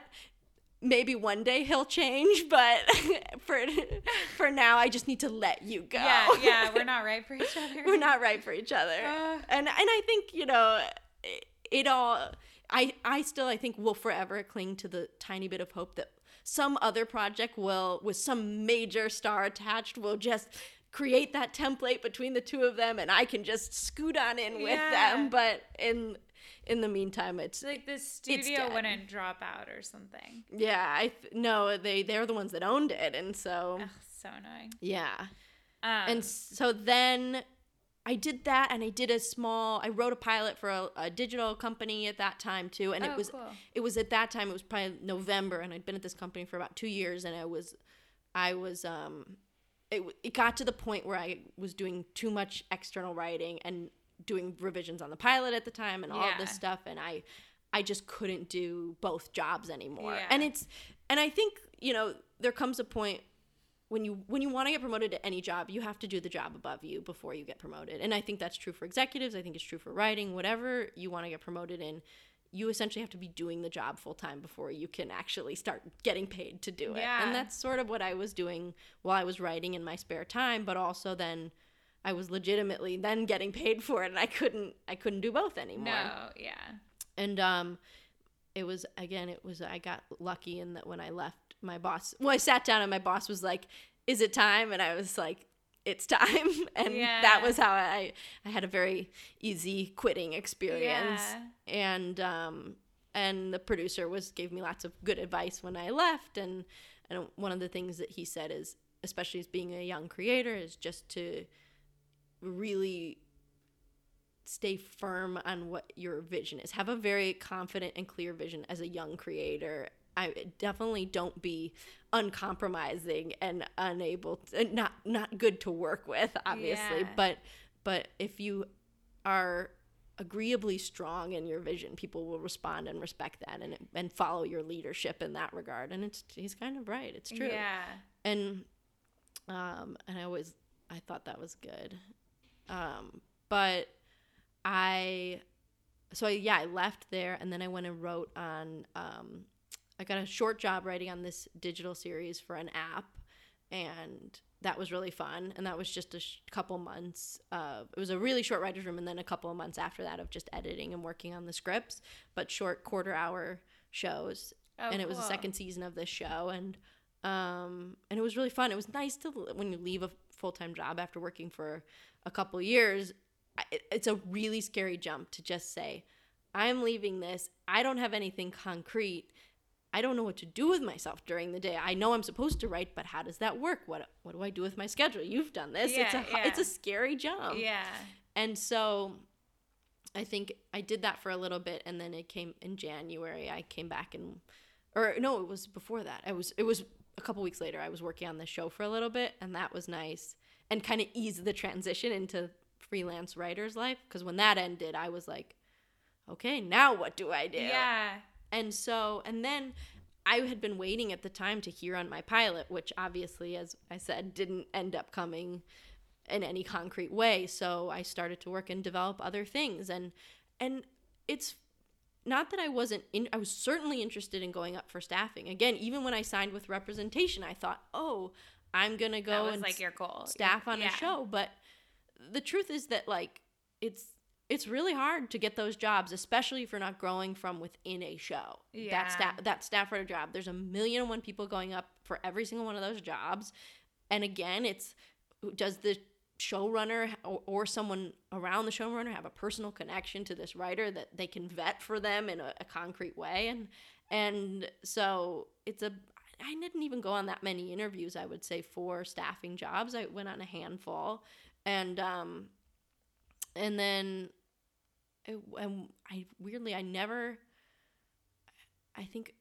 maybe one day he'll change but for for now I just need to let you go yeah yeah we're not right for each other we're not right for each other Uh. and and i think you know it, it all i i still i think will forever cling to the tiny bit of hope that some other project will with some major star attached will just create that template between the two of them and i can just scoot on in with Yeah. them but in in the meantime it's like the studio wouldn't drop out or something yeah i th- no they they're the ones that owned it and so Ugh, so annoying yeah um, and so then I did that, and I did a small. I wrote a pilot for a, a digital company at that time too, and Oh, it was cool. it was at that time. It was probably November, and I'd been at this company for about two years, and I was I was um it it got to the point where I was doing too much external writing and doing revisions on the pilot at the time and all of this stuff, and I I just couldn't do both jobs anymore, Yeah. and it's and I think you know there comes a point when you when you want to get promoted to any job, you have to do the job above you before you get promoted. And I think that's true for executives. I think it's true for writing. Whatever you want to get promoted in, you essentially have to be doing the job full time before you can actually start getting paid to do it. Yeah. And that's sort of what I was doing while I was writing in my spare time, but also then I was legitimately then getting paid for it and I couldn't I couldn't do both anymore. No, yeah. and um it was again it was i got lucky in that when i left my boss well i sat down and my boss was like is it time? And i was like it's time. And that was how i i had a very easy quitting experience. Yeah. and um and the producer was gave me lots of good advice when i left. And and one of the things that he said is especially as being a young creator is just to really stay firm on what your vision is. Have a very confident and clear vision as a young creator. I definitely don't be uncompromising and unable to, not not good to work with obviously, Yeah. but but if you are agreeably strong in your vision, people will respond and respect that and and follow your leadership in that regard. And it's he's kind of right. It's true Yeah. and um and i always i thought that was good um but i so yeah i left there and then i went and wrote on um i got a short job writing on this digital series for an app and that was really fun. And that was just a sh- couple months uh, it was a really short writer's room and then a couple of months after that of just editing and working on the scripts but short quarter hour shows. Oh, and it was the second season of this show and um and it was really fun. It was nice to when you leave a full-time job after working for a couple years it's a really scary jump to just say i'm leaving this. I don't have anything concrete. I don't know what to do with myself during the day. I know i'm supposed to write but how does that work? What what do i do with my schedule? You've done this. It's a Yeah, it's a scary jump. Yeah. and so I think I did that for a little bit and then it came in January I came back and or no it was before that. I was it was a couple weeks later. I was working on the show for a little bit and that was nice and kind of ease the transition into freelance writer's life because when that ended I was like okay, now what do I do? Yeah. And so, and then I had been waiting at the time to hear on my pilot, which obviously, as I said, didn't end up coming in any concrete way. So I started to work and develop other things. And, and it's not that I wasn't in, I was certainly interested in going up for staffing. Again, even when I signed with representation, I thought, oh, I'm going to That go and like your goal. staff on Yeah. a show but the truth is that like it's it's really hard to get those jobs especially if you're not growing from within a show Yeah. that staff that staff writer job there's a million and one people going up for every single one of those jobs and again it's does the showrunner or, or someone around the showrunner have a personal connection to this writer that they can vet for them in a, a concrete way and and so it's a i didn't even go on that many interviews i would say for staffing jobs. I went on a handful. And um and then it, and i weirdly i never i think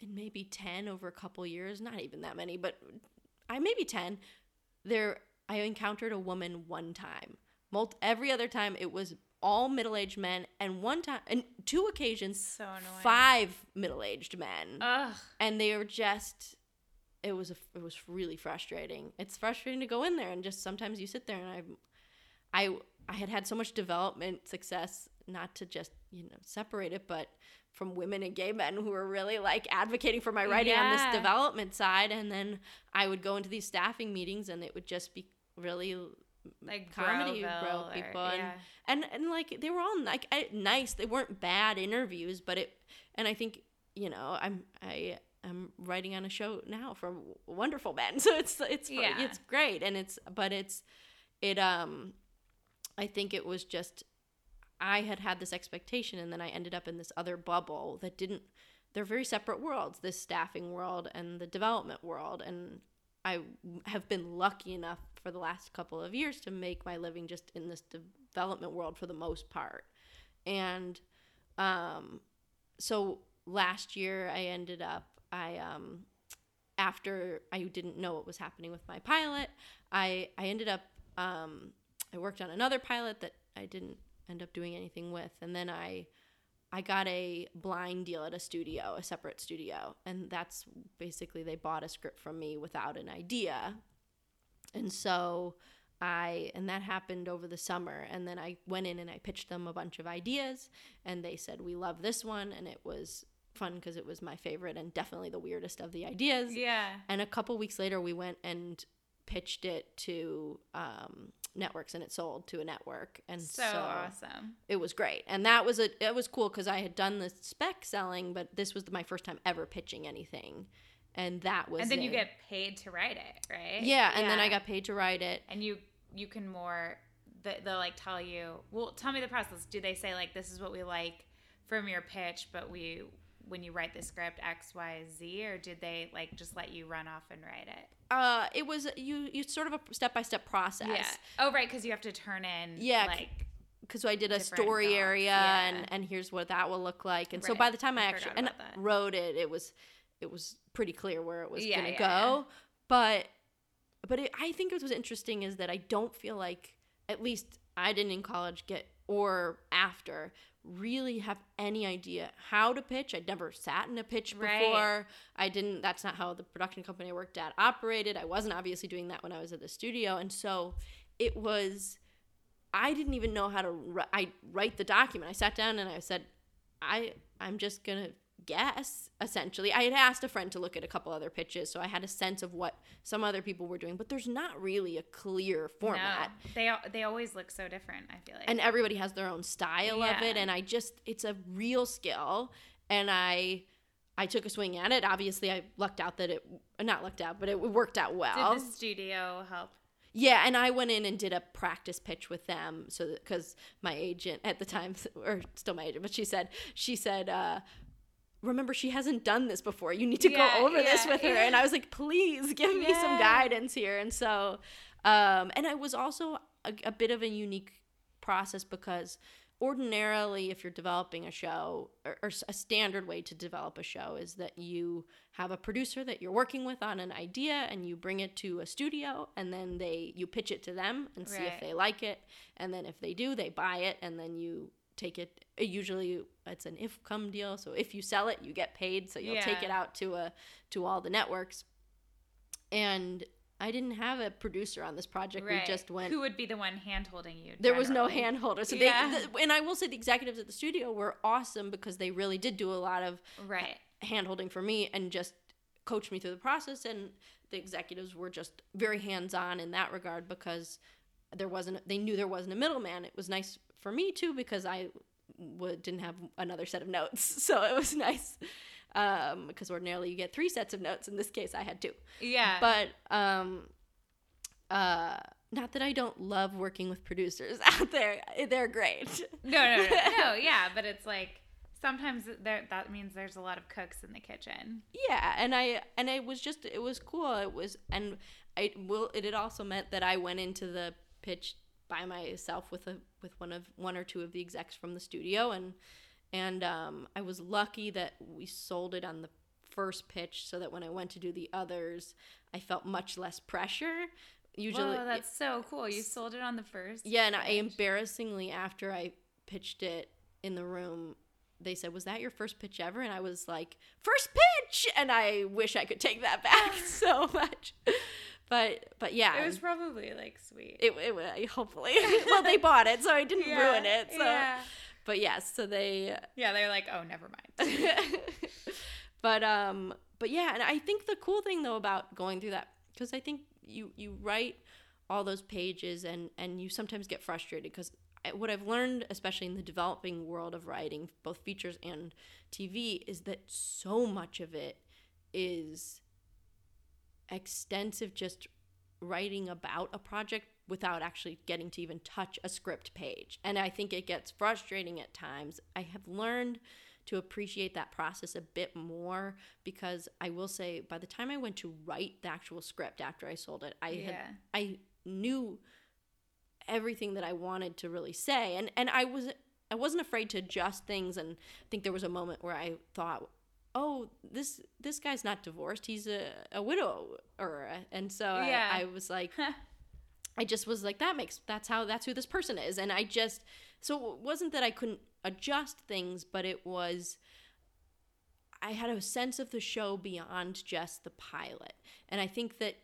in maybe 10 over a couple years not even that many but i maybe 10 there i encountered a woman one time. Mult- every other time it was all middle-aged men and one time and two occasions So annoying. five middle-aged men Ugh. and they were just it was a, it was really frustrating it's frustrating to go in there and just sometimes you sit there and i i i had had so much development success not to just you know separate it but from women and gay men who were really like advocating for my writing on this development side and then i would go into these staffing meetings and it would just be really Like comedy bro people and, yeah. and and like they were all like nice they weren't bad interviews but it and i think you know i'm i i'm writing on a show now for wonderful men so it's it's Yeah. it's great and it's but it's it um i think it was just i had had this expectation and then i ended up in this other bubble that didn't they're very separate worlds this staffing world and the development world and i have been lucky enough for the last couple of years to make my living just in this development world for the most part. And um so last year i ended up i um after i didn't know what was happening with my pilot i i ended up um i worked on another pilot that i didn't end up doing anything with. And then i I got a blind deal at a studio, a separate studio, and that's basically they bought a script from me without an idea. And so I and that happened over the summer and then I went in and I pitched them a bunch of ideas and they said we love this one and it was fun because it was my favorite and definitely the weirdest of the ideas. Yeah. And a couple weeks later, we went and pitched it to um, networks, and it sold to a network. And So, so, awesome. it was great, and that was a it was cool because I had done the spec selling, but this was my first time ever pitching anything, and that was And then you get paid to write it, right? yeah, and then I got paid to write it. and you you can more they- they'll like tell you well tell me the process do they say like this is what we like from your pitch but we when you write the script x y z or did they like just let you run off and write it Uh, it was you you sort of a step by step process. yeah oh right because you have to turn in Yeah, like because I did a story docs, area yeah. and and here's what that will look like. And so by the time I, I actually and wrote it, it was it was pretty clear where it was Yeah, gonna yeah, go. yeah. But but it, I think what was interesting is that I don't feel like at least I didn't in college get or after really have any idea how to pitch. I'd never sat in a pitch Right. before. I didn't that's not how the production company I worked at operated. I wasn't obviously doing that when I was at the studio and so it was I didn't even know how to I write the document. I sat down and I said I I'm just going to guess essentially. I had asked a friend to look at a couple other pitches so I had a sense of what some other people were doing, but there's not really a clear format. No they they always look so different i feel like. And everybody has their own style of it and i just it's a real skill and i i took a swing at it. Obviously i lucked out that it not lucked out but it worked out well. Did the studio help? Yeah and i went in and did a practice pitch with them so because my agent at the time or still my agent but she said she said uh remember she hasn't done this before. You need to Yeah, go over this with her. yeah. and i was like please give me some guidance here. And so um and i was also a, a bit of a unique process because ordinarily if you're developing a show or, or a standard way to develop a show is that you have a producer that you're working with on an idea and you bring it to a studio and then they you pitch it to them and see Right. if they like it. And then if they do they buy it and then you take it usually it's an if come deal so if you sell it you get paid so you'll take it out to a to all the networks and I didn't have a producer on this project. right We just went who would be the one hand holding you there was no generally? hand holder. So Yeah. they, the, and I will say the executives at the studio were awesome because they really did do a lot of right hand holding for me and just coached me through the process. And the executives were just very hands on in that regard because there wasn't, they knew there wasn't a middleman. It was nice for me too because I w- didn't have another set of notes. So it was nice um, because ordinarily you get three sets of notes. In this case, I had two yeah but um uh not that I don't love working with producers out there. They're great. No, no, no, no. Yeah, but it's like sometimes there that means there's a lot of cooks in the kitchen. Yeah, and I and it was just it was cool. It was and I will it had also meant that I went into the pitch by myself with a with one of one or two of the execs from the studio and and um I was lucky that we sold it on the first pitch so that when I went to do the others, I felt much less pressure. Usually Whoa, that's so cool. You sold it on the first. Yeah, and I embarrassingly after I pitched it in the room, they said, "Was that your first pitch ever?" And I was like, "First pitch!" And I wish I could take that back so much. But but yeah, It was probably like sweet. it, it, hopefully. well, they bought it, so I didn't Yeah, ruin it. So, Yeah. but yes, so they. Yeah, they're like, oh, never mind. but um, but yeah, and I think the cool thing though about going through that because I think you you write all those pages and and you sometimes get frustrated because what I've learned, especially in the developing world of writing, both features and TV, is that so much of it is extensive just writing about a project without actually getting to even touch a script page. And I think it gets frustrating at times. I have learned to appreciate that process a bit more because I will say by the time I went to write the actual script after I sold it, I had I knew everything that I wanted to really say and and I was I wasn't afraid to adjust things and I think there was a moment where I thought oh this this guy's not divorced he's a, a widow or and so Yeah. I, I was like I just was like, that makes that's how that's who this person is, and I just so it wasn't that I couldn't adjust things, but it was I had a sense of the show beyond just the pilot, and I think that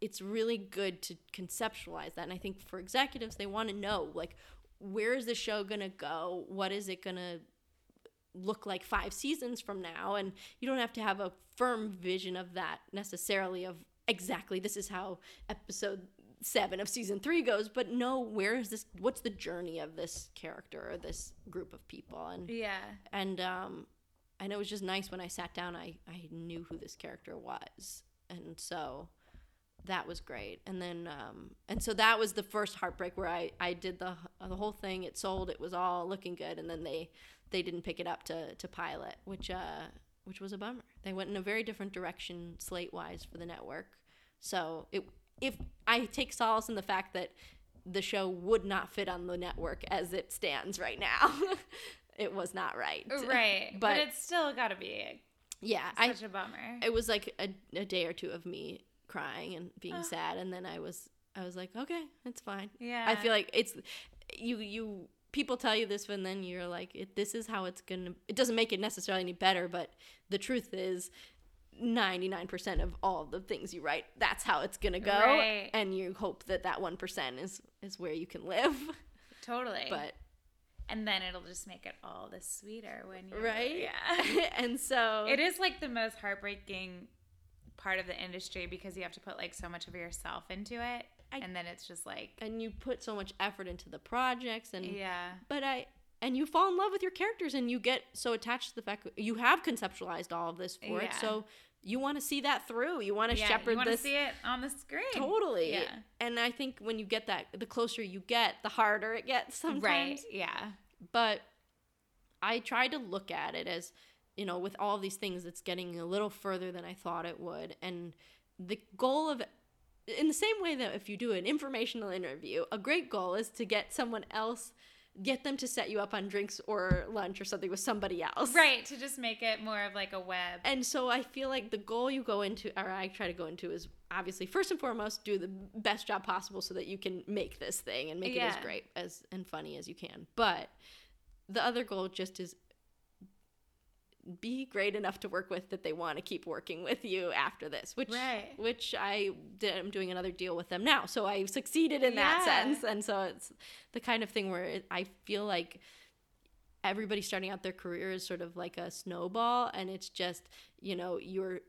it's really good to conceptualize that. And I think for executives, they want to know like where is the show gonna go? What is it gonna look like five seasons from now? And you don't have to have a firm vision of that necessarily of exactly this is how episode seven of season three goes, but know where is this what's the journey of this character or this group of people? And Yeah. and um and it was just nice when I sat down I I knew who this character was. And so that was great. And then um and so that was the first heartbreak where I I did the the whole thing. It sold. It was all looking good. And then they they didn't pick it up to to pilot which uh which was a bummer they went in a very different direction slate wise for the network so it if I take solace in the fact that the show would not fit on the network as it stands right now it was not right Right. but, But- it's still got to be yeah such a bummer. it was like a, a day or two of me crying and being sad and then i was i was like okay it's fine Yeah. i feel like it's you you people tell you this and then you're like it, this is how it's gonna it doesn't make it necessarily any better but the truth is 99% of all the things you write that's how it's gonna go Right. and you hope that that 1% is is where you can live totally. but and then it'll just make it all the sweeter when you right Yeah. and so It is like the most heartbreaking part of the industry because you have to put like so much of yourself into it, I- and then it's just like, and you put so much effort into the projects and yeah, but I and you fall in love with your characters and you get so attached to the fact that you have conceptualized all of this for it. So you want to see that through. You want to yeah. shepherd You want to this see it on the screen, totally. Yeah. And I think when you get that, the closer you get, the harder it gets sometimes. right? Yeah, But I try to look at it as you know, with all these things, it's getting a little further than I thought it would. And the goal of in the same way that if you do an informational interview, a great goal is to get someone else, get them to set you up on drinks or lunch or something with somebody else. right. To just make it more of like a web. And so I feel like the goal you go into, or I try to go into, is obviously first and foremost do the best job possible so that you can make this thing and make it as great as and funny as you can. But the other goal just is be great enough to work with that they want to keep working with you after this, which Right. which I did, I'm doing another deal with them now, so I succeeded in that sense, and so it's the kind of thing where it, I feel like everybody starting out their career is sort of like a snowball, and it's just you know you're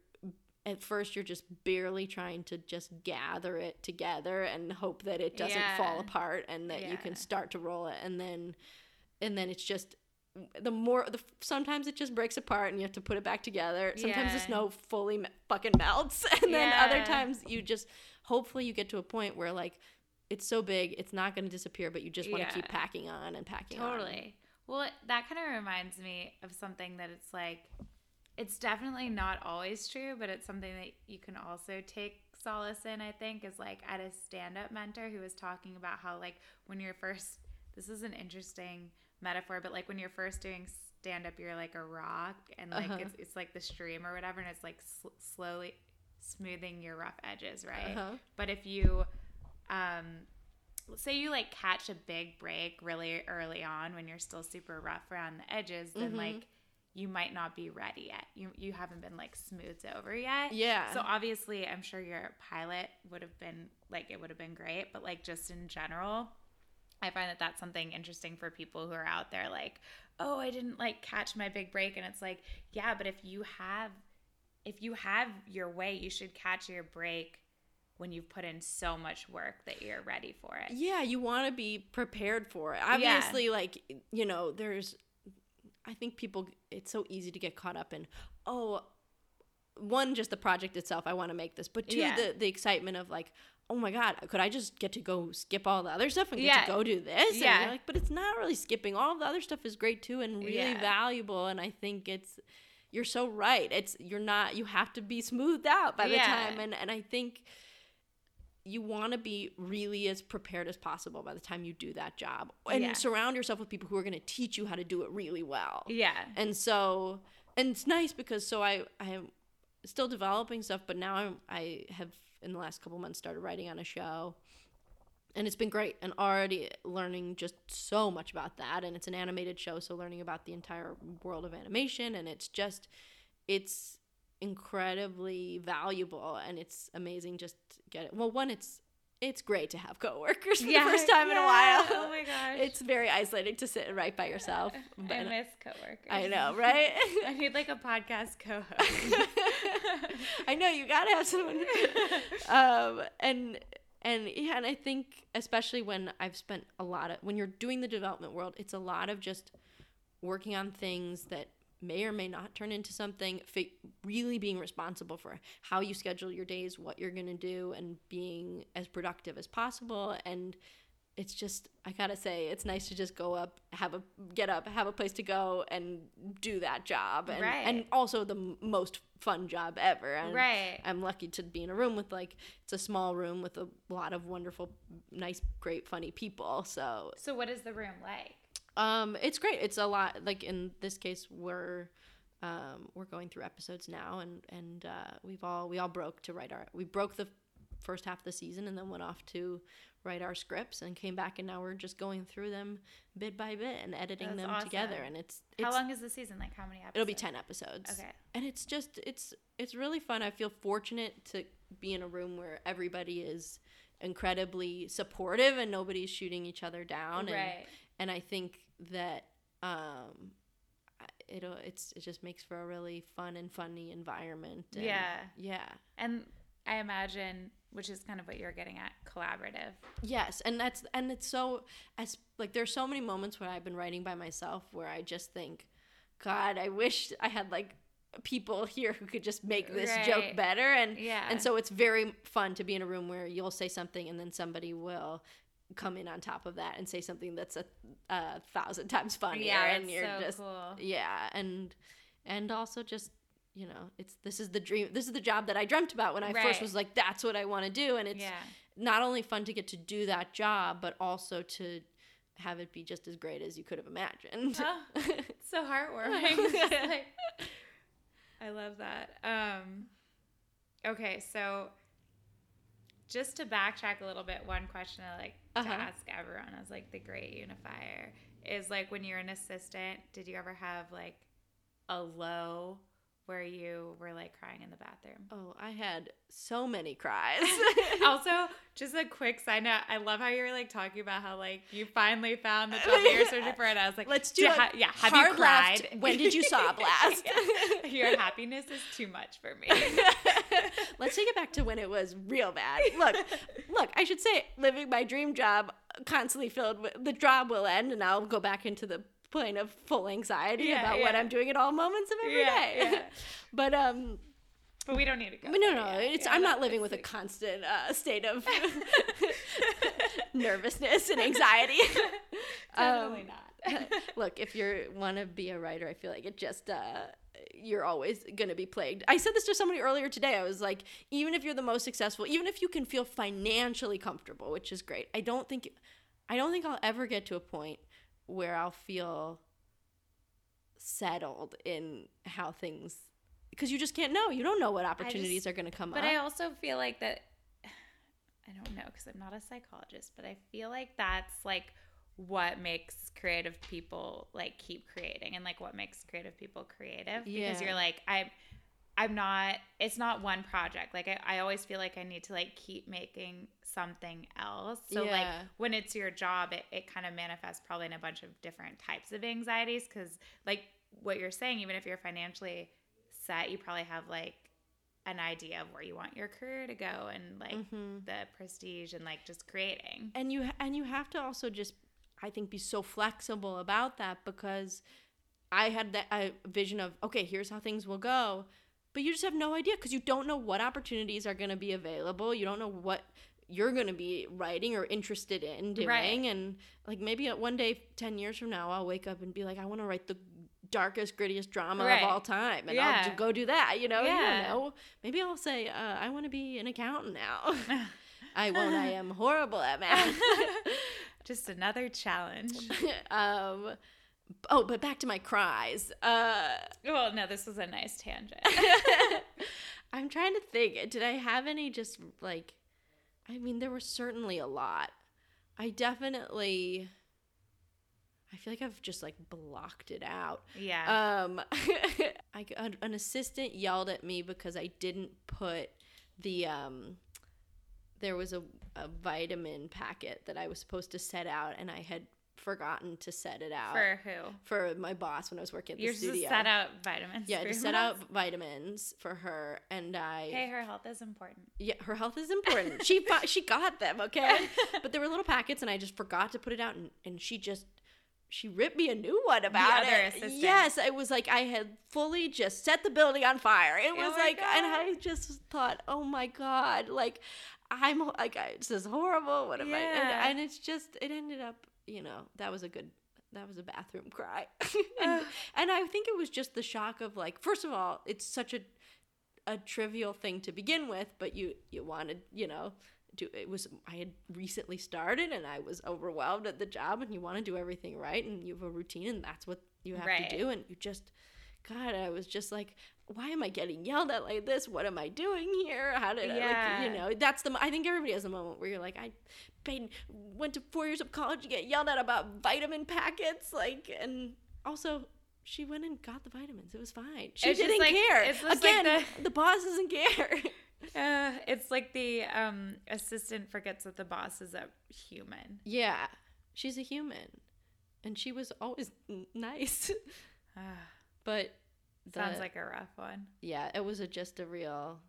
at first you're just barely trying to just gather it together and hope that it doesn't fall apart and that you can start to roll it, and then and then it's just the more the sometimes it just breaks apart and you have to put it back together. Sometimes the snow fully me- fucking melts. And then other times you just hopefully you get to a point where like it's so big it's not going to disappear but you just want to keep packing on and packing on. Totally. Well, that kind of reminds me of something that it's like, it's definitely not always true, but it's something that you can also take solace in, I think, is like at a stand up mentor who was talking about how, like, when you're first, this is an interesting metaphor, but like when you're first doing stand up, you're like a rock and like Uh-huh. it's, it's like the stream or whatever, and it's like sl- slowly smoothing your rough edges, right? Uh-huh. But if you, um, say you like catch a big break really early on when you're still super rough around the edges, then Mhm. like you might not be ready yet. You you haven't been like smoothed over yet. Yeah. So obviously, I'm sure your pilot would have been like it would have been great, but like just in general, I find that that's something interesting for people who are out there like, "Oh, I didn't like catch my big break." And it's like, "Yeah, but if you have if you have your way, you should catch your break when you've put in so much work that you're ready for it." yeah you want to be prepared for it obviously like you know there's i think people it's so easy to get caught up in oh one just the project itself i want to make this but two Yeah. the, the excitement of like oh my god could i just get to go skip all the other stuff and get Yeah. to go do this and Yeah. you're like but it's not really skipping all the other stuff is great too and really Yeah. valuable and i think it's you're so right it's you're not you have to be smoothed out by the Yeah. time and and i think you want to be really as prepared as possible by the time you do that job and surround yourself with people who are going to teach you how to do it really well Yeah. and so and it's nice because so i i am still developing stuff but now i'm i have in the last couple months started writing on a show. And it's been great. And already learning just so much about that. And it's an animated show so learning about the entire world of animation. And it's just it's incredibly valuable. And it's amazing just to get it. Well one it's it's great to have coworkers for Yeah, the first time in a while. Oh my gosh. it's very isolating to sit and write by yourself. I but miss coworkers. I know right? I need like a podcast co-host. I know you gotta have someone. um, and and yeah, and I think especially when I've spent a lot of when you're doing the development world, it's a lot of just working on things that may or may not turn into something. Really being responsible for how you schedule your days, what you're gonna do, and being as productive as possible. And it's just I gotta say, it's nice to just go up, have a get up, have a place to go, and do that job. And, Right. and also the m- most fun job ever. And Right. I'm lucky to be in a room with like it's a small room with a lot of wonderful, nice, great, funny people. So so what is the room like? um, it's great. It's a lot. Like in this case, we're um, we're going through episodes now, and and uh, we've all we all broke to write our we broke the first half of the season, and then went off to write our scripts, and came back, and now we're just going through them bit by bit and editing That's them together, and it's, How it's long is the season? Like how many episodes? it'll be 10 episodes Okay. and it's just it's it's really fun i feel fortunate to be in a room where everybody is incredibly supportive and nobody's shooting each other down and, Right. and i think that um it'll it's it just makes for a really fun and funny environment and Yeah. yeah And I imagine, which is kind of what you're getting at, collaborative. Yes, and that's and it's so as like there's so many moments where I've been writing by myself where I just think, God, I wish I had like people here who could just make this joke better and Yeah. and so it's very fun to be in a room where you'll say something and then somebody will come in on top of that and say something that's a, a thousand times funnier Yeah, and you're so just cool. yeah and and also just you know it's this is the dream this is the job that i dreamt about when i Right. first was like that's what i want to do and it's yeah. not only fun to get to do that job, but also to have it be just as great as you could have imagined. Oh, it's so heartwarming. Like- I love that. Um, okay, so just to backtrack a little bit, one question I like to Uh-huh. ask everyone as like the great unifier is like when you're an assistant, did you ever have like a low where you were like crying in the bathroom? oh, I had so many cries. also, just a quick side note. I love how you're like talking about how like you finally found the job that you're searching for, and I was like, Let's do "Yeah, it. ha- yeah. Have you cried? left. When did you sob last? Yeah. Your happiness is too much for me. Let's take it back to when it was real bad. Look, look, I should say living my dream job constantly filled with the job will end and I'll go back into the plane of full anxiety Yeah, about what. I'm doing at all moments of every day. Yeah, yeah. But um but we don't need to go. But no, no, yet. it's Yeah, I'm no, not living with a constant uh, state of nervousness and anxiety. Totally Um, not. Look, if you want to be a writer, I feel like it just uh, you're always going to be plagued. I said this to somebody earlier today. I was like, even if you're the most successful, even if you can feel financially comfortable, which is great, I don't think I don't think I'll ever get to a point where I'll feel settled in how things because you just can't know. You don't know what opportunities just- are going to come But up. But I also feel like that. I don't know because I'm not a psychologist, but I feel like that's like what makes creative people like keep creating and like what makes creative people creative because you're like I'm I'm not it's not one project. Like I, I always feel like I need to like keep making something else. So like when it's your job it, it kind of manifests probably in a bunch of different types of anxieties because like what you're saying even if you're financially set you probably have like an idea of where you want your career to go and like Mhm. the prestige and like just creating. And you and you have to also just i think be so flexible about that because i had that vision of okay here's how things will go but you just have no idea because you don't know what opportunities are going to be available you don't know what you're going to be writing or interested in doing Right. and like maybe one day 10 years from now i'll wake up and be like i want to write the darkest grittiest drama Right. of all time and Yeah. i'll go do that you know you Yeah. don't know maybe i'll say uh, i want to be an accountant now i won't i am horrible at math just another challenge um oh but back to my cries uh well no this was a nice tangent i'm trying to think did i have any just like i mean there were certainly a lot I definitely I feel like I've just like blocked it out. Yeah. Um I an an assistant yelled at me because I didn't put the um there was a, a vitamin packet that I was supposed to set out and I had forgotten to set it out for who? for my boss when I was working at the You're supposed studio. to set out vitamins. yeah, your set out vitamins for her and I Hey, her health is important. yeah, her health is important. She she got them, okay? But there were little packets, and I just forgot to put it out, and, and she just she ripped me a new one about other it. assistant. Yes, it was like I had fully just set the building on fire. It Oh was my like, and I just thought, oh my god, like I'm like I, this is horrible. What am I? And, and it's just it ended up, you know, that was a good. That was a bathroom cry, and, and I think it was just the shock of like, first of all, it's such a a trivial thing to begin with, but you you wanted, you know, do it was I had recently started and I was overwhelmed at the job and you want to do everything right and you have a routine and that's what you have Right. to do and you just God, I was just like why am I getting yelled at like this? What am I doing here? How did I like you know, that's the I think everybody has a moment where you're like I paid went to 4 years of college to get yelled at about vitamin packets like and also she went and got the vitamins. It was fine. She It's didn't like- care. it's just like Again, the- the boss doesn't care. Uh, it's like the um, assistant forgets that the boss is a human. Yeah, she's a human, and she was always n- nice. But the, sounds like a rough one. yeah, it was a, just a real,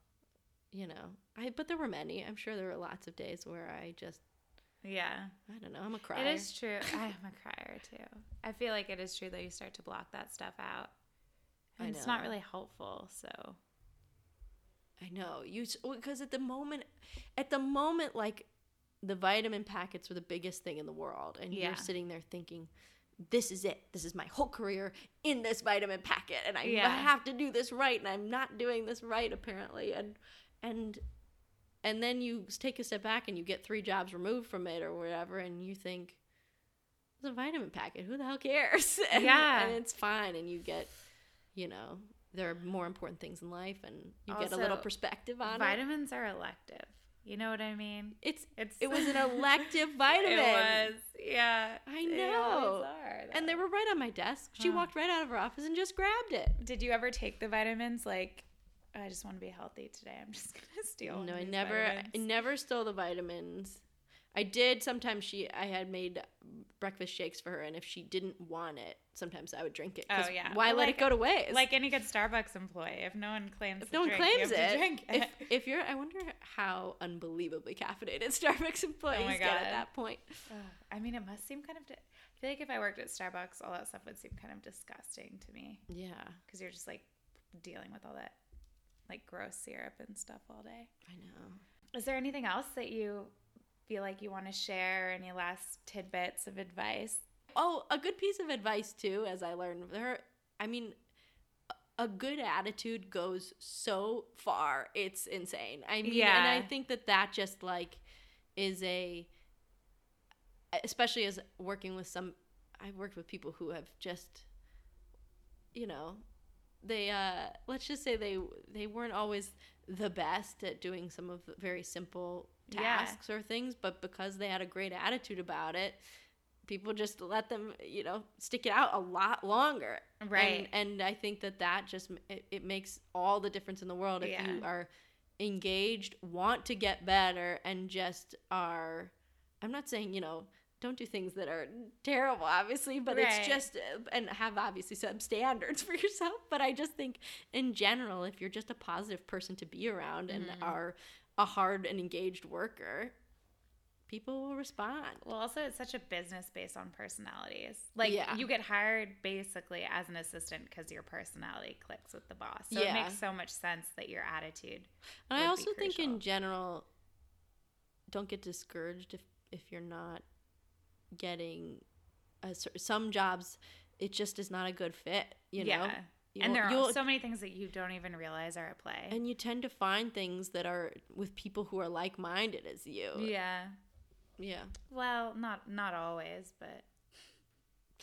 you know. I but there were many. I'm sure there were lots of days where I just Yeah. I don't know. I'm a crier. It is true. I am a crier too. I feel like it is true that you start to block that stuff out. I And it's not really helpful. So I know you because at the moment, at the moment, like the vitamin packets were the biggest thing in the world, and Yeah. you're sitting there thinking. This is it. This is my whole career in this vitamin packet, and I Yeah. have to do this right, and I'm not doing this right apparently, and and and then you take a step back and you get three jobs removed from it or whatever, and you think it's a vitamin packet. Who the hell cares? and, Yeah. and it's fine, and you get, you know, there are more important things in life, and you get a little perspective on it. vitamins are elective. You know what I mean? It's It's it was an elective vitamin. It was. Yeah. I They know. always are, and they were right on my desk. She Huh. walked right out of her office and just grabbed it. Did you ever take the vitamins? Like, I just want to be healthy today. I'm just gonna steal. one no, I these never, I never stole the vitamins. I did sometimes. She, I had made breakfast shakes for her, and if she didn't want it, sometimes I would drink it. Oh, yeah. why Well, let it go to waste? Like any good Starbucks employee, if no one claims, if no one drink, claims you have to it, drink if if you're, I wonder how unbelievably caffeinated Starbucks oh employees Oh get at that point. I mean, it must seem kind of. Di- I feel like if I worked at Starbucks, all that stuff would seem kind of disgusting to me Yeah, because you're just like dealing with all that like gross syrup and stuff all day. I know. Is there anything else that you feel like you want to share? Any last tidbits of advice? Oh, a good piece of advice too, as I learned her. I mean, a- good attitude goes so far. It's insane. I mean, and I think that that just like is a, especially as working with some. I've worked with people who have just, you know, they uh let's just say they they weren't always the best at doing some of the very simple Yeah. tasks or things but because they had a great attitude about it people just let them you know stick it out a lot longer Right. and, and i think that that just it, it makes all the difference in the world if you are engaged want to get better and just are i'm not saying you know don't do things that are terrible obviously but Right. it's just uh, and have obviously some standards for yourself but i just think in general if you're just a positive person to be around and Mm-hmm. are a hard and engaged worker people will respond Well, also, it's such a business based on personalities. Like, Yeah. you get hired basically as an assistant because your personality clicks with the boss. So Yeah. it makes so much sense that your attitude. And I also think in general, don't get discouraged if if you're not getting a, some jobs. It just is not a good fit. You know. yeah. You'll- and there are so many things that you don't even realize are at play. and you tend to find things that are with people who are like minded as you. yeah. Yeah. Well, not not always, but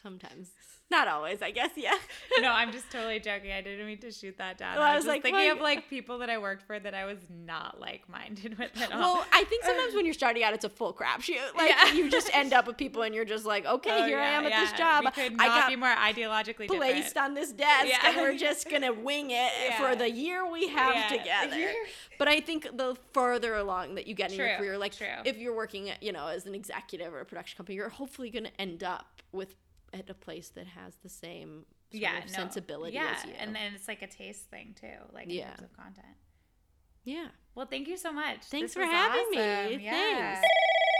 Sometimes. Not always, I guess, yeah. no, I'm just totally joking. I didn't mean to shoot that down. Well, I I was, was just like, thinking well, of like people that I worked for that I was not like minded with at all. Well, I think sometimes when you're starting out, it's a full crapshoot. Like Yeah. you just end up with people, and you're just like, okay, Oh, here I am at yeah. this job. We could I not got be more ideologically placed different. on this desk, Yeah. and we're just gonna wing it Yeah. for the year we have Yeah. together. But I think the further along that you get in your career, like true. if you're working, at, you know, as an executive or a production company, you're hopefully gonna end up with at a place that has the same yeah, of no, sensibility Yeah, as you. and then it's like a taste thing too, like in terms of content. yeah. Well, thank you so much. Thanks This for having me. Yeah. Thanks.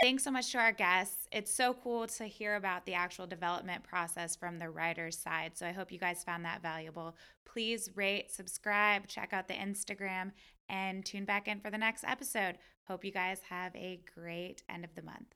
Thanks so much to our guests. It's so cool to hear about the actual development process from the writer's side. So I hope you guys found that valuable. Please rate, subscribe, check out the Instagram, and tune back in for the next episode. Hope you guys have a great end of the month.